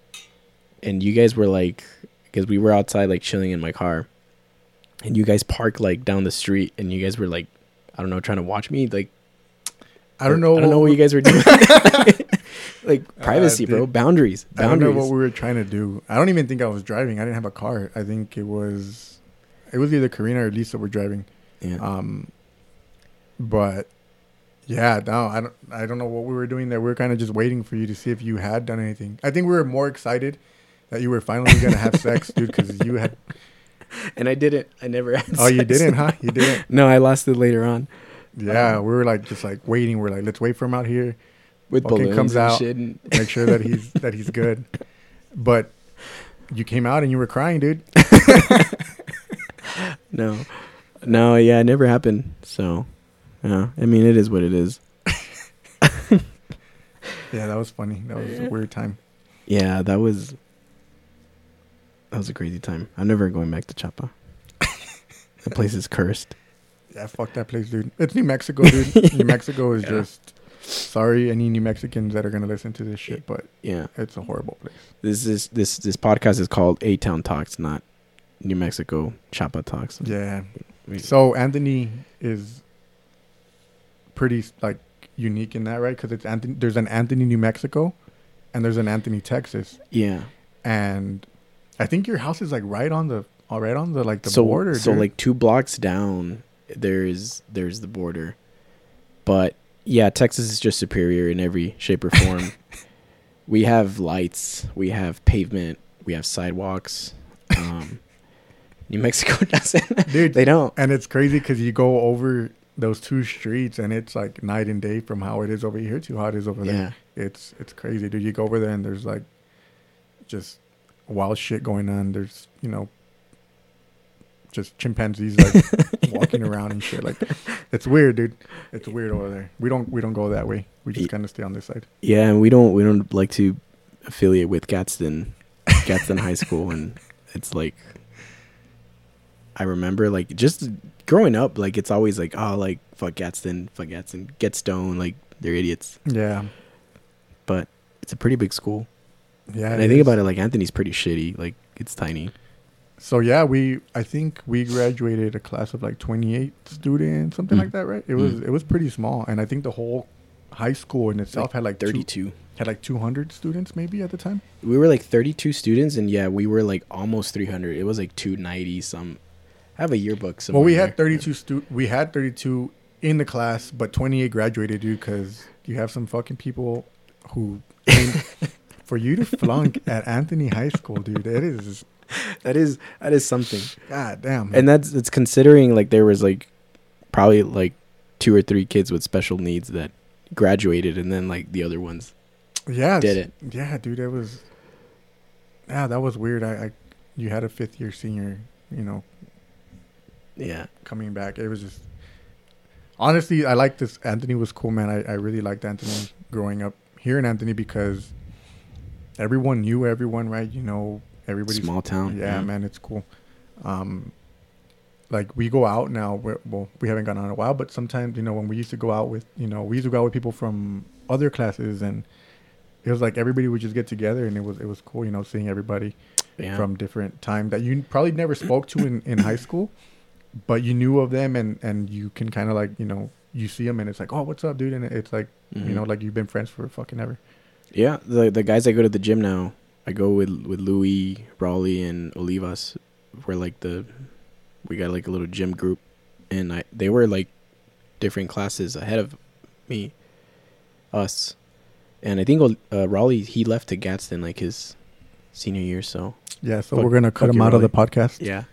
and you guys were like, because we were outside like chilling in my car, and you guys parked like down the street, and you guys were like, I don't know, trying to watch me like I don't know. I don't know what you guys were doing. like privacy, bro. dude. Boundaries. I don't know what we were trying to do. I don't even think I was driving. I didn't have a car. I think it was, it was either Karina or Lisa were driving. yeah. Um, but yeah, no, I don't. I don't know what we were doing there. We were kind of just waiting for you to see if you had done anything. I think we were more excited that you were finally gonna have sex, dude, because you had. and I didn't. I never had Oh, you didn't, huh? You didn't. No, I lost it later on Yeah, um, we were like just like waiting. We're like, let's wait for him out here. with Fucking balloons comes and out. shit. And make sure that he's that he's good. But you came out and you were crying, dude. no, no, yeah, it never happened. So, yeah, I mean, it is what it is. Yeah, that was funny. That was a weird time. Yeah, that was that was a crazy time. I'm never going back to Chapa. the place is cursed. Yeah, fuck that place, dude. It's New Mexico, dude. New Mexico is Yeah. just sorry any New Mexicans that are gonna listen to this shit, but Yeah. it's a horrible place. This is this this podcast is called A Town Talks, not New Mexico Chapa Talks. Yeah. We- So Anthony is pretty like unique in that, right? Because it's Anthony. There's an Anthony, New Mexico, and there's an Anthony, Texas, yeah. and I think your house is like right on the, all right on the like the so border. so dude. like two blocks down there's there's the border. But yeah, Texas is just superior in every shape or form. we have lights, we have pavement, we have sidewalks. Um New Mexico doesn't. dude, they don't. and it's crazy because you go over those two streets and it's like night and day from how it is over here to how it is over there. Yeah. It's it's crazy, dude. You go over there and there's like just wild shit going on. There's you know just chimpanzees like walking around and shit. Like it's weird, dude. It's weird over there. We don't we don't go that way. We just kind of stay on this side. Yeah, and we don't we don't like to affiliate with Gadsden, Gadsden High School, and it's like I remember like just growing up, like it's always like oh like fuck Gadsden, fuck Gadsden, get stoned, like they're idiots. Yeah, But it's a pretty big school, yeah. and I think about it like Anthony's pretty shitty, like it's tiny. So yeah, we I think we graduated a class of like 28 students, something Mm. like that, right? It was Mm. it was pretty small, and I think the whole high school in itself had like two- Thirty-two. had like 200 students maybe at the time. We were like thirty-two students, and yeah, we were like almost three hundred. It was like two ninety some. I have a yearbook. Somewhere well, we had 32 stu- we had 32 in the class, but 28 graduated, dude, because you have some fucking people who. For you to flunk at Anthony High School, dude, it is That is that is something. god damn. and that's it's considering like there was like probably like two or three kids with special needs that graduated and then like the other ones yeah, did it Yeah, dude, it was. Yeah, that was weird. I, I, you had a fifth year senior, you know, yeah coming back. It was just honestly, I like this. Anthony was cool, man. I, I really liked Anthony growing up here in Anthony because everyone knew everyone, right? You know, everybody. small town yeah, man, it's cool. Um, like we go out now. We're, well, we haven't gone out in a while, but sometimes you know when we used to go out with you know we used to go out with people from other classes, and it was like everybody would just get together, and it was it was cool, you know, seeing everybody yeah from different time that you probably never spoke to in, in high school, but you knew of them, and and you can kind of like you know you see them, and it's like oh what's up, dude, and it's like you Mhm. know like you've been friends for fucking ever. yeah the the guys that go to the gym now i go with with louis raleigh and olivas we're like the we got like a little gym group and i they were like different classes ahead of me us and i think uh, raleigh he left to gadsden like his senior year so Yeah, so Fuck- we're gonna cut him you, out of the podcast. yeah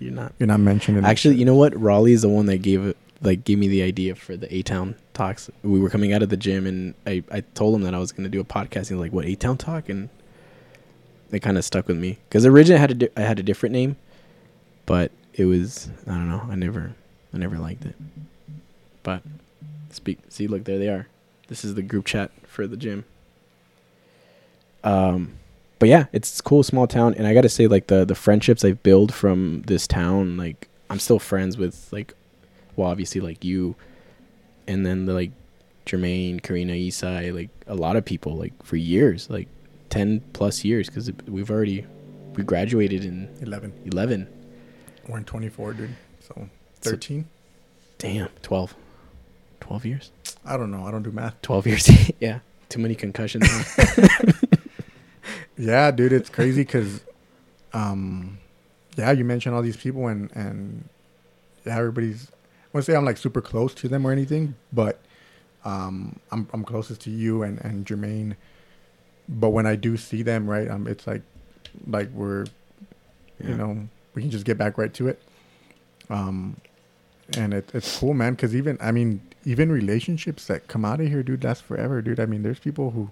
you're not You're not mentioning. Actually, you know what? Raleigh is the one that gave it like gave me the idea for the A Town talks. We were coming out of the gym and I, I told him that I was gonna do a podcast. He's like, "What A Town talk?" And it kind of stuck with me because originally I had a di- I had a different name, but it was I don't know. I never I never liked it. But speak. See, look there they are. This is the group chat for the gym. Um, but yeah, it's a cool small town, and I gotta say, like the the friendships I've built from this town, like I'm still friends with, like, well, obviously like you, and then the like Jermaine, Karina, Isai, like a lot of people, like for years, like ten plus years, because we've already we graduated in eleven. eleven. We're in 24, dude. So So- 13. Damn, 12. 12 years. I don't know. I don't do math. 12 years. yeah, too many concussions. Yeah, dude, it's crazy because, um, yeah, you mentioned all these people and and yeah, everybody's. I won't say I'm like super close to them or anything, but um, I'm I'm closest to you and and Jermaine. But when I do see them, right, um, it's like like we're Yeah. you know we can just get back right to it um and it, it's cool man because even i mean even relationships that come out of here dude last forever dude i mean there's people who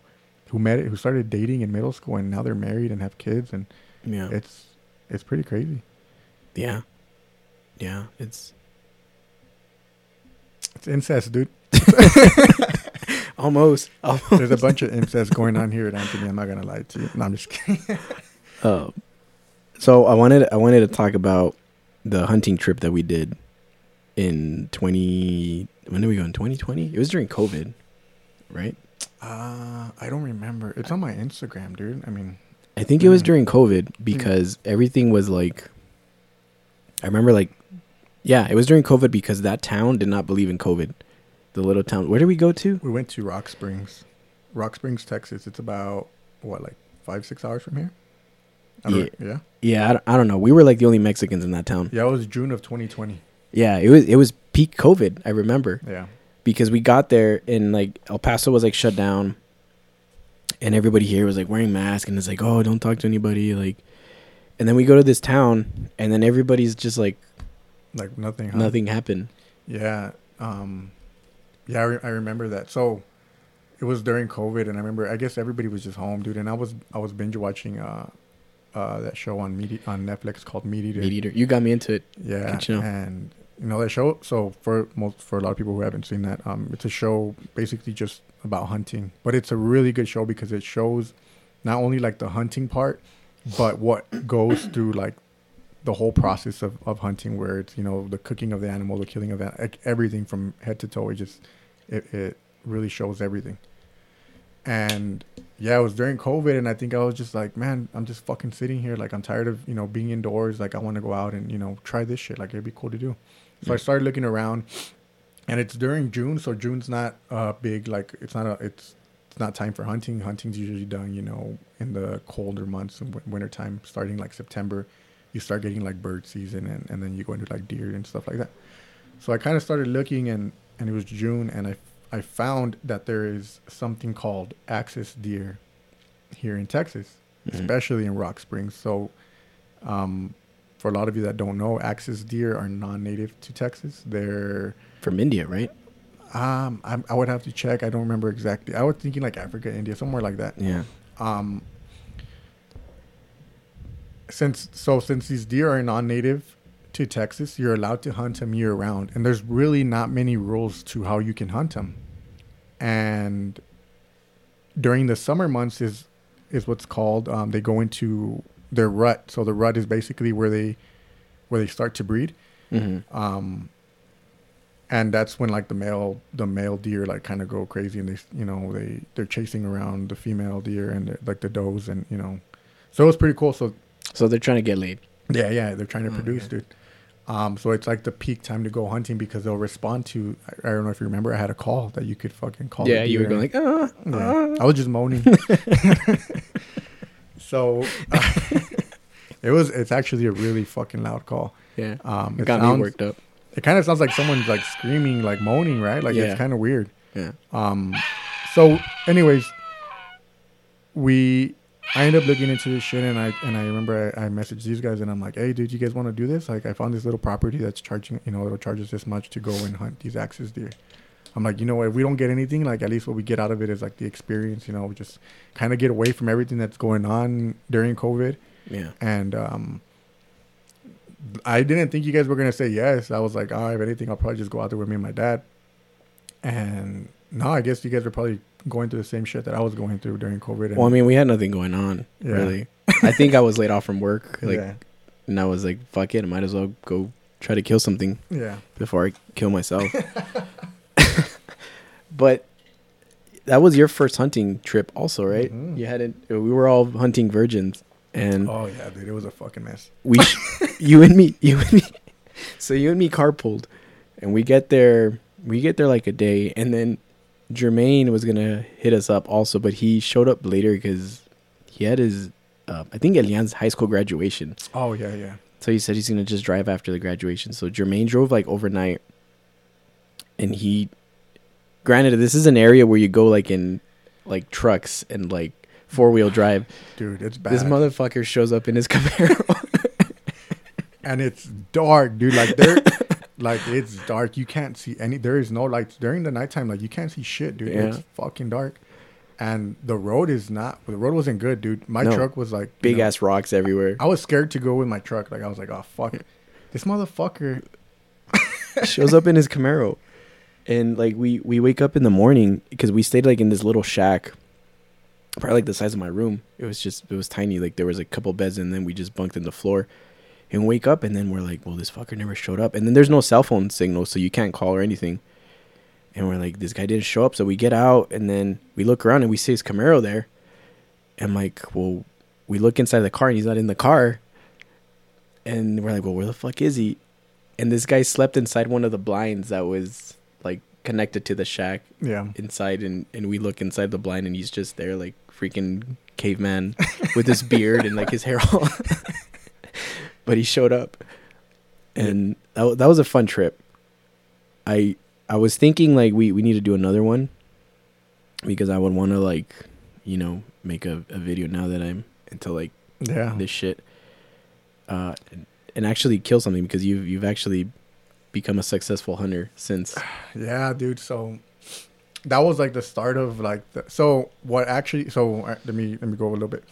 who met it who started dating in middle school and now they're married and have kids and yeah. it's it's pretty crazy yeah. Yeah. It's it's incest dude almost. almost. There's a bunch of incest going on here at Anthony. I'm not gonna lie to you. No, I'm just kidding. Uh, so I wanted I wanted to talk about the hunting trip that we did in 20 when did we go in 2020 it was during covid right Uh, I don't remember. It's on my Instagram, dude. I mean, i think it was Mm. during covid because everything was like i remember like yeah it was during covid because that town did not believe in covid the little town where did we go to we went to Rocksprings, Rock Springs, Texas. It's about what, like five, six hours from here. I don't, yeah. yeah I don't, I don't know we were like the only mexicans in that town Yeah, it was June of 2020. yeah it was it was peak covid i remember Yeah. Because we got there and like El Paso was like shut down, and everybody here was like wearing masks and it's like oh don't talk to anybody like, and then we go to this town and then everybody's just like Like nothing. nothing happened. Yeah. Um, yeah, I, re- I remember that. So it was during COVID, and I remember. I guess everybody was just home, dude. And I was I was binge watching uh, uh, that show on Meat on Netflix called Meat Eater. Meat eater, you got me into it. Yeah, and you know that show. So for most for a lot of people who haven't seen that, um, it's a show basically just about hunting, but it's a really good show because it shows not only like the hunting part, but what goes through like the whole process of, of hunting, where it's you know the cooking of the animal, the killing of that, everything from head to toe. It just it it really shows everything. And yeah, it was during COVID, and I think I was just like, man, I'm just fucking sitting here. Like, I'm tired of you know being indoors. Like, I want to go out and you know try this shit. Like, it'd be cool to do. So I started looking around, and it's during June, so June's not uh big. Like, it's not a it's it's not time for hunting. Hunting's usually done, you know, in the colder months and w- wintertime, starting like September. You start getting like bird season, and and then you go into like deer and stuff like that. So I kind of started looking, and and it was June, and I I found that there is something called axis deer here in Texas, Mhm. especially in Rocksprings. So, um, for a lot of you that don't know, axis deer are non-native to Texas. They're From India, right? um, I, I would have to check. I don't remember exactly. I was thinking like Africa, India, somewhere like that. Yeah. Um, since so since these deer are non-native to Texas, you're allowed to hunt them year round, and there's really not many rules to how you can hunt them. And during the summer months is is what's called um, they go into their rut. So the rut is basically where they where they start to breed. hmm Um, and that's when like the male the male deer like kind of go crazy and they you know they they're chasing around the female deer and like the does and you know so it was pretty cool so So they're trying to get laid. yeah yeah they're trying to Oh, produce dude um so it's like the peak time to go hunting because they'll respond to i, I don't know if you remember i had a call that you could fucking call the yeah, you were deer going and- like ah, yeah. ah. I was just moaning. so it was. It's actually a really fucking loud call. yeah. Um, It it got sounds, me worked up. It kind of sounds like someone's like screaming, like moaning, right? Like Yeah. it's kind of weird. Yeah. Um, so, anyways, we I ended up looking into this shit, and I and I remember I, I messaged these guys, and I'm like, hey, dude, you guys want to do this? Like, I found this little property that's charging, you know, it'll charge us this much to go and hunt these axis deer. I'm like, you know what? If we don't get anything, like at least what we get out of it is like the experience, you know, we just kind of get away from everything that's going on during COVID. Yeah. And um, I didn't think you guys were gonna say yes. I was like, oh, if anything, I'll probably just go out there with me and my dad. And no, I guess you guys are probably going through the same shit that I was going through during COVID. Well, I mean, we had nothing going on Yeah. really. I think I was laid off from work, like, yeah, and I was like, "Fuck it, I might as well go try to kill something yeah, before I kill myself." but that was your first hunting trip, also, right? Mhm. You hadn't. We were all hunting virgins, and oh yeah, dude, it was a fucking mess. we, you and me, you and me. So you and me carpooled, and we get there. We get there like a day, and then Jermaine was gonna hit us up also, but he showed up later because he had his, uh, I think Elian's high school graduation. Oh yeah, yeah. So he said he's gonna just drive after the graduation. So Jermaine drove like overnight, and he, granted, this is an area where you go like in, like trucks and like four wheel drive. Dude, it's bad. This motherfucker shows up in his Camaro. and it's dark, dude. Like there, like it's dark. You can't see any. There is no lights during the nighttime. Like you can't see shit, dude. Yeah. It's fucking dark, and the road is not. The road wasn't good, dude. My No. truck was like you Big know, ass rocks everywhere. I was scared to go with my truck. Like I was like, oh fuck, this motherfucker. shows up in his Camaro. And like we we wake up in the morning because we stayed like in this little shack, probably like the size of my room. It was just it was tiny. Like there was a couple beds, and then we just bunked in the floor. And wake up, and then we're like, well, this fucker never showed up. And then there's no cell phone signal, so you can't call or anything. And we're like, this guy didn't show up. So we get out, and then we look around, and we see his Camaro there. And like, well, we look inside the car, and he's not in the car. And we're like, well, where the fuck is he? And this guy slept inside one of the blinds that was connected to the shack Yeah. inside and, and we look inside the blind and he's just there like freaking caveman with his beard and like his hair all but he showed up and that, that was a fun trip i i was thinking like we we need to do another one because i would want to like you know make a, a video now that i'm into like Yeah. this shit uh and, and actually kill something because you've you've actually become a successful hunter since Yeah, dude. So that was like the start of like the, so what actually so uh, let me let me go a little bit.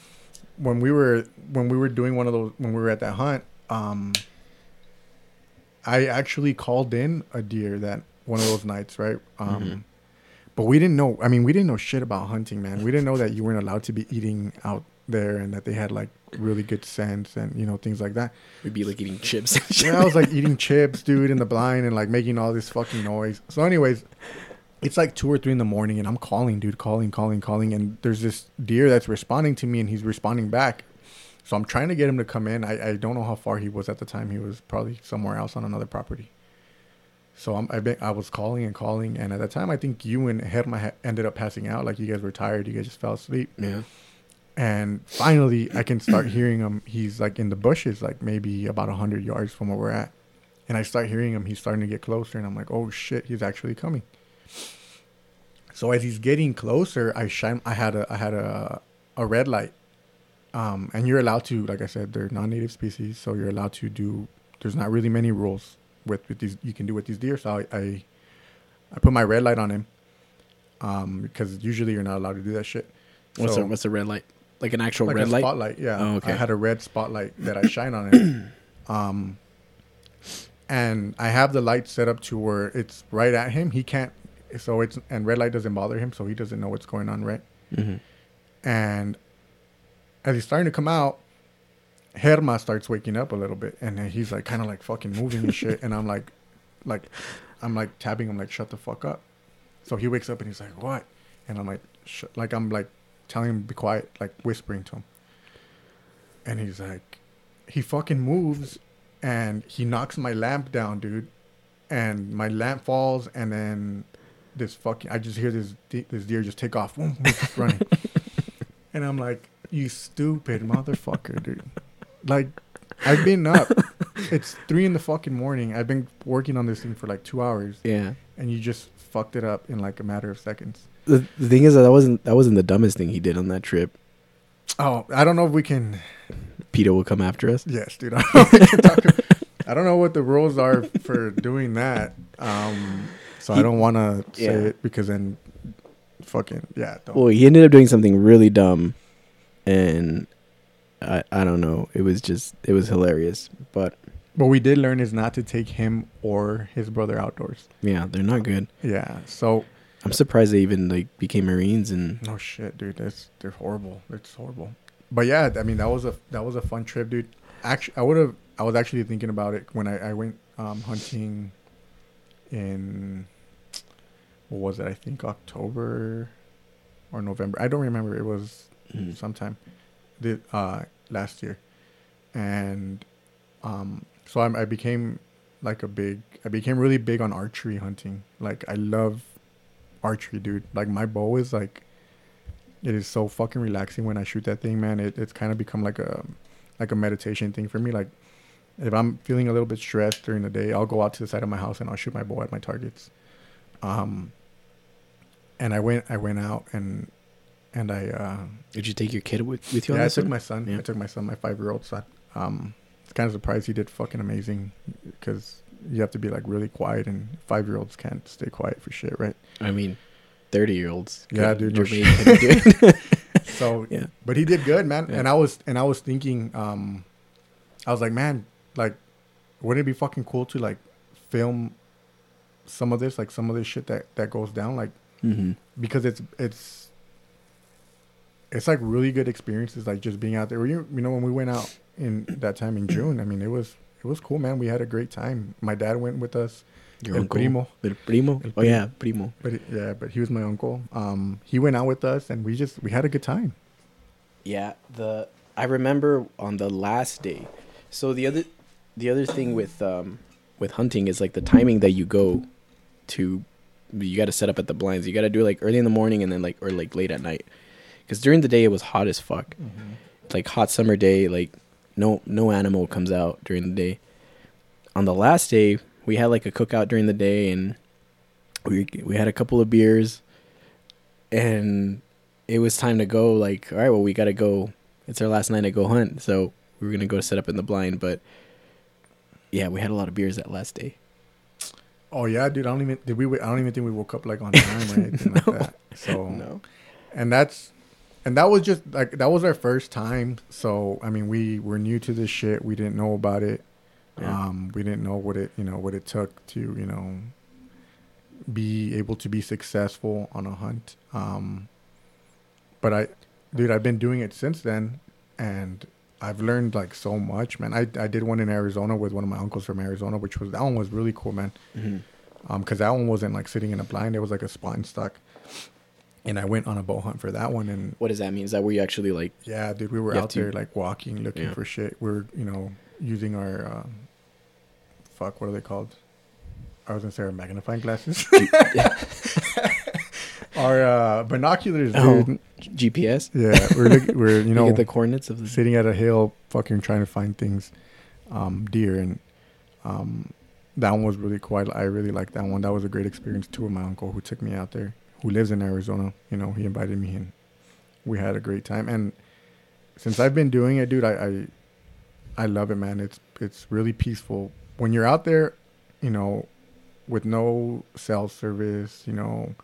When we were when we were doing one of those when we were at that hunt, um I actually called in a deer that one of those nights, right? Um Mhm. but we didn't know I mean, we didn't know shit about hunting, man. We didn't know that you weren't allowed to be eating out there and that they had like really good scents and you know things like that. we'd be like eating chips and. Yeah, I was like eating chips, dude, in the blind and like making all this fucking noise. So, anyways, it's like two or three in the morning, and I'm calling, dude, calling, calling, calling, and there's this deer that's responding to me, and he's responding back. So I'm trying to get him to come in. I, I don't know how far he was at the time. He was probably somewhere else on another property. So I'm, I been, I was calling and calling, and at that time, I think you and Herma ha- ended up passing out. Like you guys were tired, you guys just fell asleep yeah and finally i can start hearing him. He's like in the bushes like maybe about 100 yards from where we're at. And i start hearing him. He's starting to get closer and i'm like oh shit he's actually coming. So as he's getting closer i shine i had a i had a a red light. Um and you're allowed to like i said they're non-native species so you're allowed to do there's not really many rules with with these you can do with these deer. So i i, I put my red light on him um because usually you're not allowed to do that shit. What's So- a what's a red light like an actual like red a light spotlight. Yeah. Oh, okay. I had a red spotlight that I shine on it. Um, and I have the light set up to where it's right at him. He can't. So it's and red light doesn't bother him, so he doesn't know what's going on, right? hmm And as he's starting to come out, Herma starts waking up a little bit, and then he's like kind of like fucking moving and shit. And I'm like, like, I'm like tapping him like, shut the fuck up. So he wakes up and he's like, what? And I'm like, Sh-, like I'm like telling him to be quiet, like whispering to him. And he's like, he fucking moves, and he knocks my lamp down, dude. And my lamp falls, and then this fucking, I just hear this this deer just take off, boom, boom, running. And I'm like, you stupid motherfucker, dude. Like, I've been up. It's three in the fucking morning. I've been working on this thing for like two hours, yeah and you just fucked it up in like a matter of seconds. The, the thing is that, that wasn't that wasn't the dumbest thing he did on that trip Oh, I don't know if we can. PETA will come after us Yes, dude. I don't know, we can talk- I don't know what the rules are for doing that. Um, so I don't want to say Yeah. it because then, fucking yeah. Don't. well he ended up doing something really dumb and i i don't know it was just it was hilarious but What we did learn is not to take him or his brother outdoors. yeah they're not good Yeah. So i'm surprised they even like became marines and No shit, dude. That's they're horrible. It's horrible. But yeah, I mean that was a that was a fun trip, dude. Actually, I would have. I was actually thinking about it when I I went um, hunting in what was it? I think October or November. I don't remember. It was Mhm. sometime the uh last year, and um so I, I became like a big. I became really big on archery hunting. Like I love archery, dude. Like my bow is like, it is so fucking relaxing when I shoot that thing, man. It, it's kind of become like a, like a meditation thing for me. Like, if I'm feeling a little bit stressed during the day, I'll go out to the side of my house and I'll shoot my bow at my targets. Um, and I went, I went out and, and I, uh, did you take your kid with, with you on yeah, I took one? my son. Yeah. I took my son, my five year old son. Um, it's kind of surprised he did fucking amazing because you have to be like really quiet and five year olds can't stay quiet for shit, right? i mean 30 year olds Yeah, dude, no shit. So Yeah. but he did good, man. Yeah. And I was and I was thinking, um, I was like, man, like, wouldn't it be fucking cool to like film some of this, like some of this shit that that goes down, like Mm-hmm. because it's it's it's like really good experiences, like just being out there. You you know when we went out in that time in June, I mean it was it was cool, man. We had a great time. My dad went with us. Your El uncle. primo. El primo. El Oh yeah, primo. But it, yeah, but he was my uncle. Um, he went out with us, and we just we had a good time. Yeah, the I remember on the last day. So the other the other thing with um with hunting is like the timing that you go to you got to set up at the blinds. You got to do it like early in the morning and then like or like late at night. Cuz during the day it was hot as fuck. It's like hot summer day like no no animal comes out during the day. On the last day, we had like a cookout during the day and we we had a couple of beers and it was time to go like all right well we gotta go it's our last night to go hunt so we were gonna go set up in the blind but yeah we had a lot of beers that last day Oh yeah, dude. I don't even did we. I don't even think we woke up like on time or anything like that. So no and that's and that was just like that was our first time. So I mean, we were new to this shit. We didn't know about it. Yeah. Um, we didn't know what it you know what it took to you know be able to be successful on a hunt. Um, but I, dude, I've been doing it since then, and I've learned like so much, man. I I did one in Arizona with one of my uncles from Arizona, which was that one was really cool, man. Mhm. Um, cause that one wasn't like sitting in a blind; it was like a spot and stalk. And I went on a bow hunt for that one, and what does that mean is that where you actually like yeah, dude, we were You out to- there like walking, looking Yeah. for shit. We are you know using our um, fuck, what are they called? I was gonna say our magnifying glasses. our uh, binoculars, Oh. gps Yeah, we're look, we're you you know get the coordinates of the sitting at a hill, fucking trying to find things, um, deer, and um, that one was really cool. I, I really liked that one. That was a great experience too. With my uncle who took me out there, who lives in Arizona. You know, he invited me and we had a great time. And since I've been doing it, dude, I, I I love it, man. It's it's really peaceful when you're out there, you know, with no cell service, you know,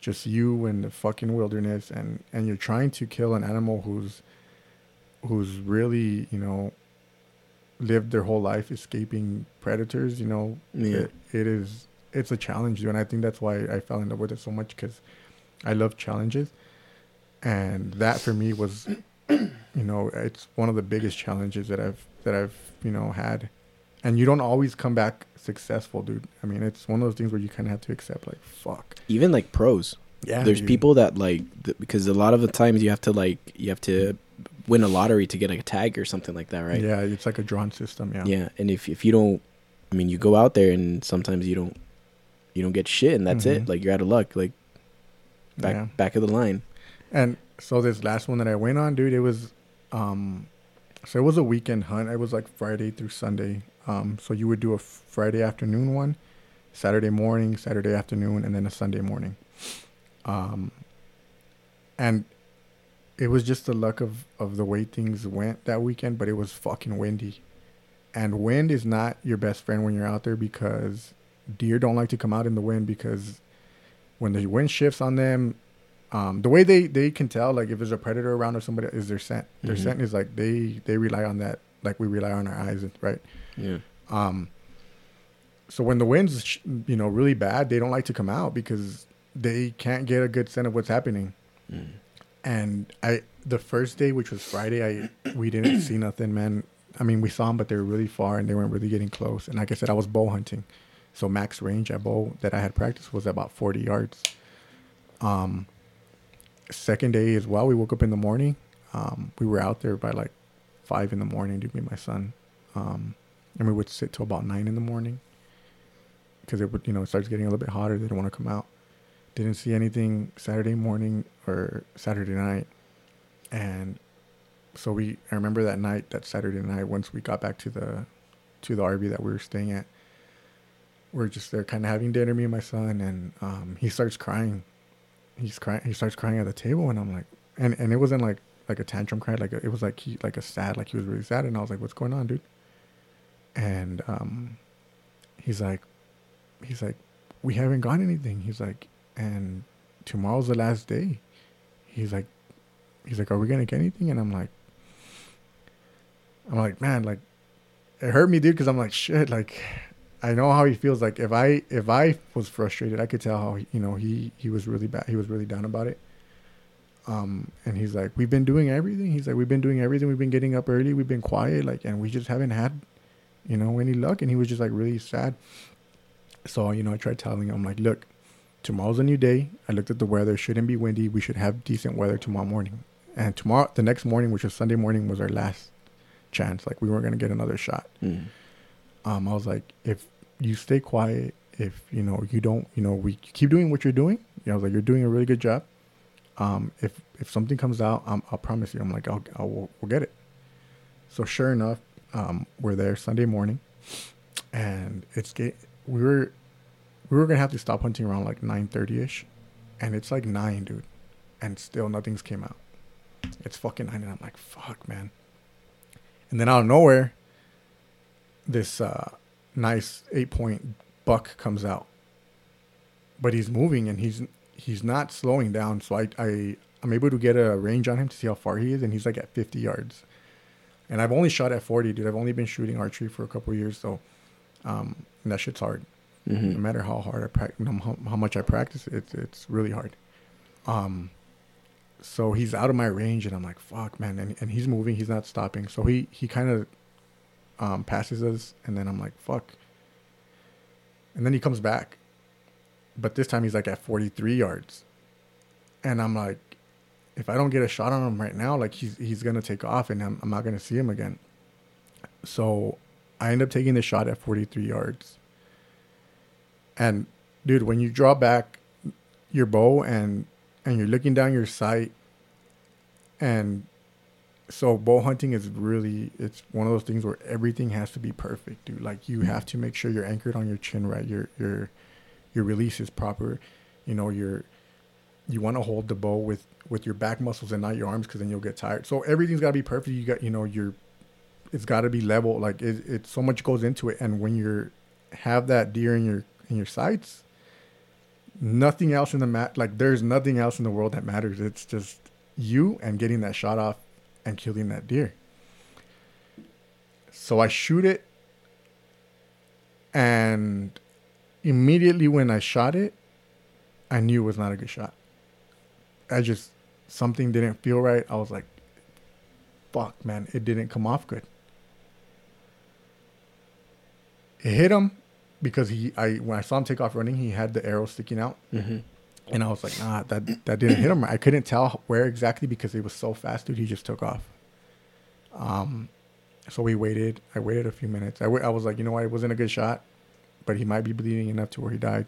just you in the fucking wilderness, and and you're trying to kill an animal who's who's really, you know, lived their whole life escaping predators. You know, yeah it, it is it's a challenge, dude, and I think that's why I fell in love with it so much because I love challenges, and that for me was, you know, it's one of the biggest challenges that I've that I've you know had, and you don't always come back successful, dude. I mean, it's one of those things where you kind of have to accept, like, fuck. even like pros Yeah, there's dude. people that like th- because a lot of the times you have to like you have to win a lottery to get a tag or something like that right Yeah, it's like a drawn system. Yeah. yeah and if if you don't i mean you go out there and sometimes you don't you don't get shit and that's Mhm. it like you're out of luck like back Yeah. back of the line And so this last one that I went on, dude, it was um so it was a weekend hunt. It was like Friday through Sunday. Um so you would do a Friday afternoon one, Saturday morning, Saturday afternoon, and then a Sunday morning. Um and it was just the luck of of the way things went that weekend, but it was fucking windy. And wind is not your best friend when you're out there because deer don't like to come out in the wind because when the wind shifts on them, um, the way they they can tell like if there's a predator around or somebody is their scent. Their Mhm. scent is like they they rely on that like we rely on our eyes, right? yeah Um, so when the wind's you know really bad, they don't like to come out because they can't get a good scent of what's happening. Mm. And I the first day, which was Friday, I we didn't see nothing, man. I mean, we saw them, but they were really far and they weren't really getting close. And like I said, I was bow hunting, so max range at bow that I had practiced was about forty yards. Um, second day as well, we woke up in the morning. Um, we were out there by like five in the morning to meet my son. Um, and we would sit till about nine in the morning because it would, you know, it starts getting a little bit hotter. They don't want to come out. Didn't see anything Saturday morning or Saturday night, and so we. I remember that night, that Saturday night, once we got back to the to the RV that we were staying at, we're just there, kind of having dinner, me and my son, and um, he starts crying. He's crying. He starts crying at the table, and I'm like, and and it wasn't like like a tantrum cry, like a, it was like he like a sad, like he was really sad, and I was like, what's going on, dude? And um, he's like, he's like, we haven't got anything. He's like, and tomorrow's the last day. He's like, he's like, are we gonna get anything? And I'm like, I'm like, man, like, it hurt me, dude, because I'm like, shit, like, I know how he feels. Like if I if I was frustrated, I could tell how he, you know he he was really bad. He was really down about it. Um, and he's like, we've been doing everything. He's like, we've been doing everything. We've been getting up early. We've been quiet, like, and we just haven't had, you know, any luck. And he was just like really sad. So you know, I tried telling him, I'm like, look, tomorrow's a new day. I looked at the weather. Shouldn't be windy. We should have decent weather tomorrow morning. And tomorrow, the next morning, which was Sunday morning, was our last chance. Like we weren't gonna get another shot. Mm. Um, I was like, if you stay quiet, if you know you don't, you know, we keep doing what you're doing. You know, I was like, you're doing a really good job. Um, if if something comes out, um, I'll promise you. I'm like, I'll, I'll we'll, we'll get it. So sure enough, um, we're there Sunday morning, and it's get we were we were gonna have to stop hunting around like nine thirty ish, and it's like nine, dude, and still nothing's came out. It's fucking nine, and I'm like, fuck, man. And then out of nowhere, this uh, nice eight point buck comes out, but he's moving and he's he's not slowing down. So I I I'm able to get a range on him to see how far he is, and he's like at 50 yards. And I've only shot at 40, dude. I've only been shooting archery for a couple years, so um, that shit's hard. hmm No matter how hard I practice, how, how much I practice, it's it's really hard. Um, so he's out of my range, and I'm like, fuck, man. And, and he's moving, he's not stopping. So he he kind of um, passes us, and then I'm like, fuck. And then he comes back, but this time he's like at 43 yards, and I'm like, if I don't get a shot on him right now, like he's he's gonna take off, and I'm, I'm not gonna see him again. So I end up taking the shot at 43 yards. And dude, when you draw back your bow and and you're looking down your sight and so bow hunting is really it's one of those things where everything has to be perfect, dude. Like you have to make sure you're anchored on your chin right. Your your your release is proper. You know, your you want to hold the bow with with your back muscles and not your arms because then you'll get tired. So everything's got to be perfect. You got you know your it's got to be level. Like it, it so much goes into it. And when you're have that deer in your in your sights, nothing else in the mat like there's nothing else in the world that matters. It's just you and getting that shot off and killing that deer. So I shoot it and immediately when I shot it, I knew it was not a good shot. I just something didn't feel right. I was like, fuck man, it didn't come off good. It hit him because he I when I saw him take off running, he had the arrow sticking out. hmm And I was like, nah, that that didn't hit him. I couldn't tell where exactly because it was so fast, dude. He just took off. Um, so we waited. I waited a few minutes. I was like, you know what, it wasn't a good shot, but he might be bleeding enough to where he died.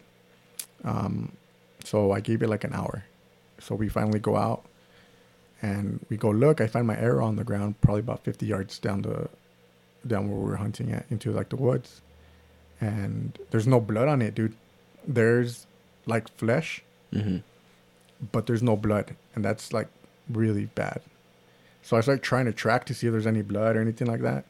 Um, so I gave it like an hour. So we finally go out, and we go look. I find my arrow on the ground, probably about 50 yards down the, down where we were hunting at into like the woods, and there's no blood on it, dude. There's like flesh hmm but there's no blood, and that's like really bad. So I started trying to track to see if there's any blood or anything like that,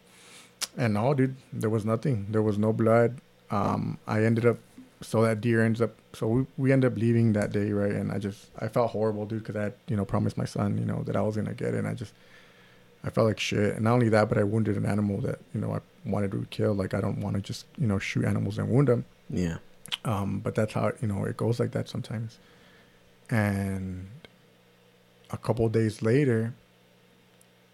and no, dude, there was nothing. There was no blood. Um, I ended up, so that deer ends up, so we we ended up leaving that day, right? And I just I felt horrible, dude, because I had you know promised my son, you know, that I was gonna get it, and I just I felt like shit. And not only that, but I wounded an animal that you know I wanted to kill. Like I don't want to just you know shoot animals and wound them. Yeah. Um, but that's how you know it goes like that sometimes. And a couple days later,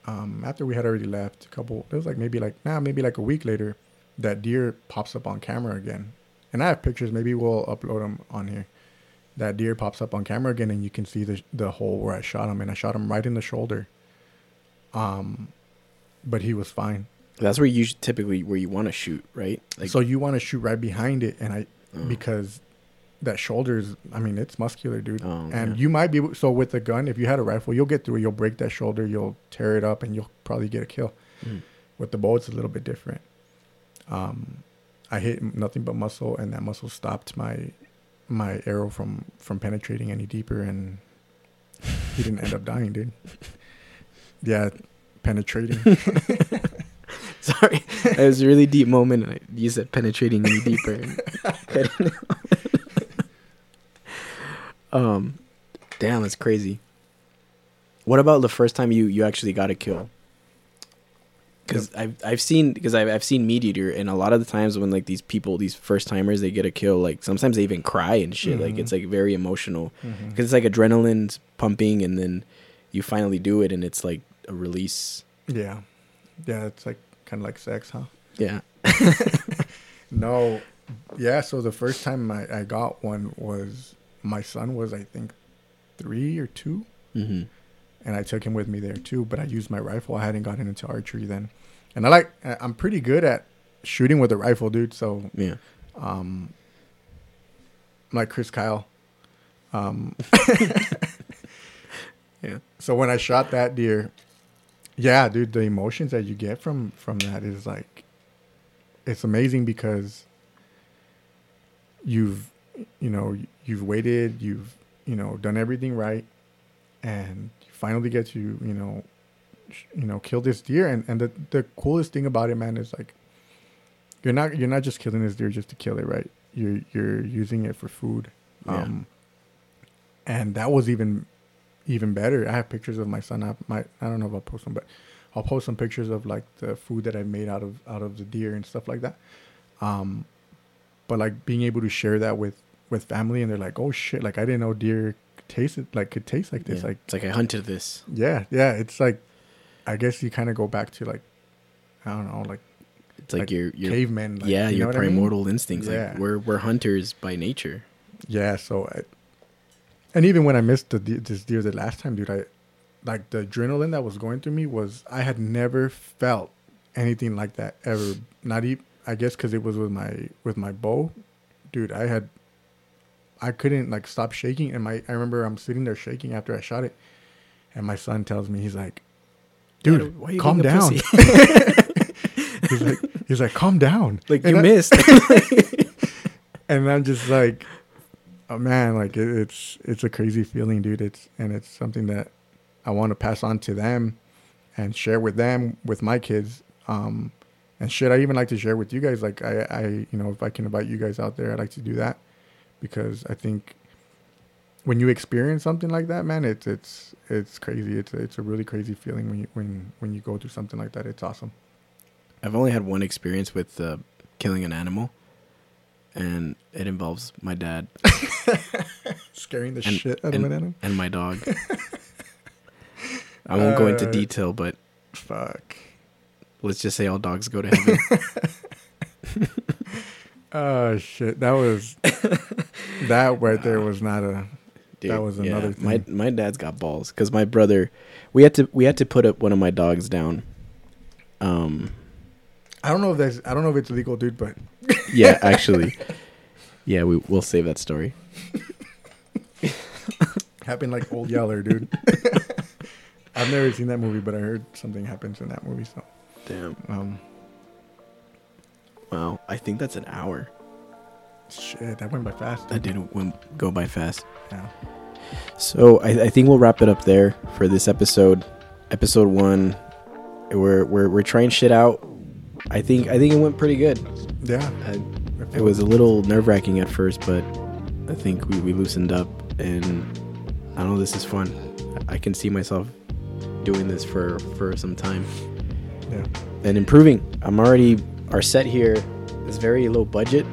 um, after we had already left, a couple it was like maybe like nah, maybe like a week later, that deer pops up on camera again. And I have pictures. Maybe we'll upload them on here. That deer pops up on camera again, and you can see the the hole where I shot him, and I shot him right in the shoulder. Um, but he was fine. That's where you typically where you want to shoot, right? Like, so you want to shoot right behind it, and I Oh. because that shoulder's I mean it's muscular, dude. Oh, and yeah. you might be so with a gun, if you had a rifle, you'll get through. it. You'll break that shoulder, you'll tear it up, and you'll probably get a kill. Mm. With the bow, it's a little bit different. Um, I hit nothing but muscle, and that muscle stopped my my arrow from from penetrating any deeper, and he didn't end up dying, dude. Yeah, penetrating. sorry, it was a really deep moment. you said penetrating me deeper. Um, damn, that's crazy. What about the first time you you actually got a kill? because I've I've seen because I've I've seen meat eater, and a lot of the times when like these people, these first timers, they get a kill, like sometimes they even cry and shit. Like Mhm. it's like very emotional because it's like adrenaline's pumping, and then you finally do it, and it's like a release. yeah, yeah, it's like kind of like sex, huh? Yeah. No, yeah. So the first time I, I got one was my son was I think three or two, Mm-hmm. and I took him with me there too. But I used my rifle. I hadn't gotten into archery then, and I like I'm pretty good at shooting with a rifle, dude. So Yeah. um, I'm like Chris Kyle. Um, Yeah. So when I shot that deer, yeah, dude, the emotions that you get from from that is like, it's amazing because you've, you know, you've waited, you've, you know, done everything right, and you finally get to, you know, sh- you know, kill this deer, and and the the coolest thing about it, man, is like, you're not you're not just killing this deer just to kill it, right? You're you're using it for food, Yeah. um, and that was even even better. I have pictures of my son. I might I don't know if I'll post them, but I'll post some pictures of like the food that I made out of out of the deer and stuff like that. Um, but like being able to share that with with family, and they're like, "Oh shit!" Like I didn't know deer tasted like could taste like this. Yeah. Like it's like I hunted this. yeah, yeah. It's like I guess you kind of go back to like I don't know, like It's like, Like your your cavemen. Like, yeah you your what I mean? primordial instincts. Yeah. Like we're we're hunters by nature. Yeah, so I, and even when I missed the this deer the last time, dude, I like the adrenaline that was going through me was I had never felt anything like that ever. Not even I guess because it was with my with my bow, dude. I had I couldn't like stop shaking, and my I remember I'm sitting there shaking after I shot it, and my son tells me he's like, Dad, dude, you calm down. he's like he's like calm down. like And you I- missed. and I'm just like, oh man, like it, it's it's a crazy feeling, dude. It's and it's something that I want to pass on to them and share with them with my kids. Um, and shit, I even like to share with you guys. Like I, I, you know, if I can invite you guys out there, I like to do that because I think when you experience something like that, man, it's it's it's crazy. It's it's a really crazy feeling when you when when you go through something like that. It's awesome. I've only had one experience with uh, killing an animal, and it involves my dad Scaring the And- shit out and- of an animal. and my dog. I won't go into Uh, detail, but Fuck. let's just say all dogs go to heaven. Oh shit! That was that right there was not a. That was another My thing. my dad's got balls because my brother, we had to we had to put up one of my dogs down. Um, I don't know if that's. I don't know if it's legal, dude. But yeah, actually, yeah, we we'll save that story. happened like Old Yeller, dude. I've never seen that movie, but I heard something happens in that movie. So, Damn. um, Wow, I think that's an hour. shit, that went by fast. That did went, go by fast. Yeah. So I, I think we'll wrap it up there for this episode. Episode one. We're we're we're trying shit out. I think I think it went pretty good. Yeah. I, it was a little nerve wracking at first, but I think we, we loosened up and I don't know, this is fun. I can see myself doing this for, for some time Yeah. and improving. I'm already our set here is very low budget,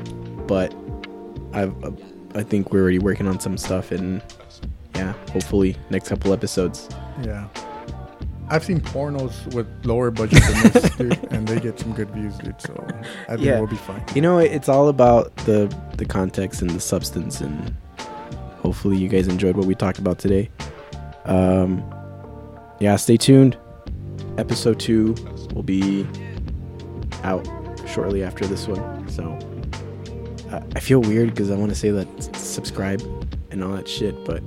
but I've I think we're already working on some stuff and yeah, hopefully next couple episodes. Yeah. I've seen pornos with lower budget than this, dude, and they get some good views, dude. So I think Yeah. we'll be fine. You know, it's all about the the context and the substance, and hopefully, you guys enjoyed what we talked about today. Um, yeah, stay tuned. Episode two will be out shortly after this one. So uh, I feel weird because I want to say that subscribe and all that shit, but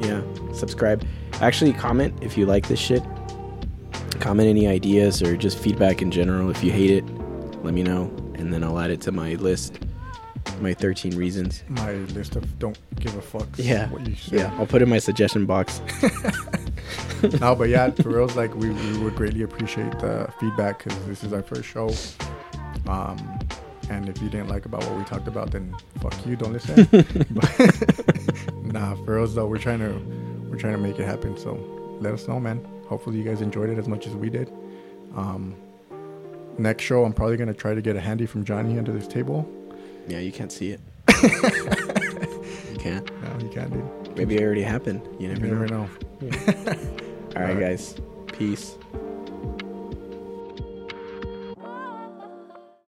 yeah, subscribe. Actually, comment if you like this shit. Comment any ideas or just feedback in general. If you hate it, let me know, and then I'll add it to my list. My 13 reasons. My list of don't give a fuck. Yeah. What you. Yeah, I'll put it in my suggestion box. no, but yeah, for reals, like we, we would greatly appreciate the feedback because this is our first show. Um, and if you didn't like about what we talked about, then fuck you, don't listen. but, nah, for us though, we're trying to we're trying to make it happen. So let us know, man. Hopefully you guys enjoyed it as much as we did. Um, next show, I'm probably gonna try to get a handy from Jonny under this table. Yeah, you can't see it. you can't. No, you can't, dude. Maybe it already happened. You You never, never know. know. All right, All right. guys. Peace.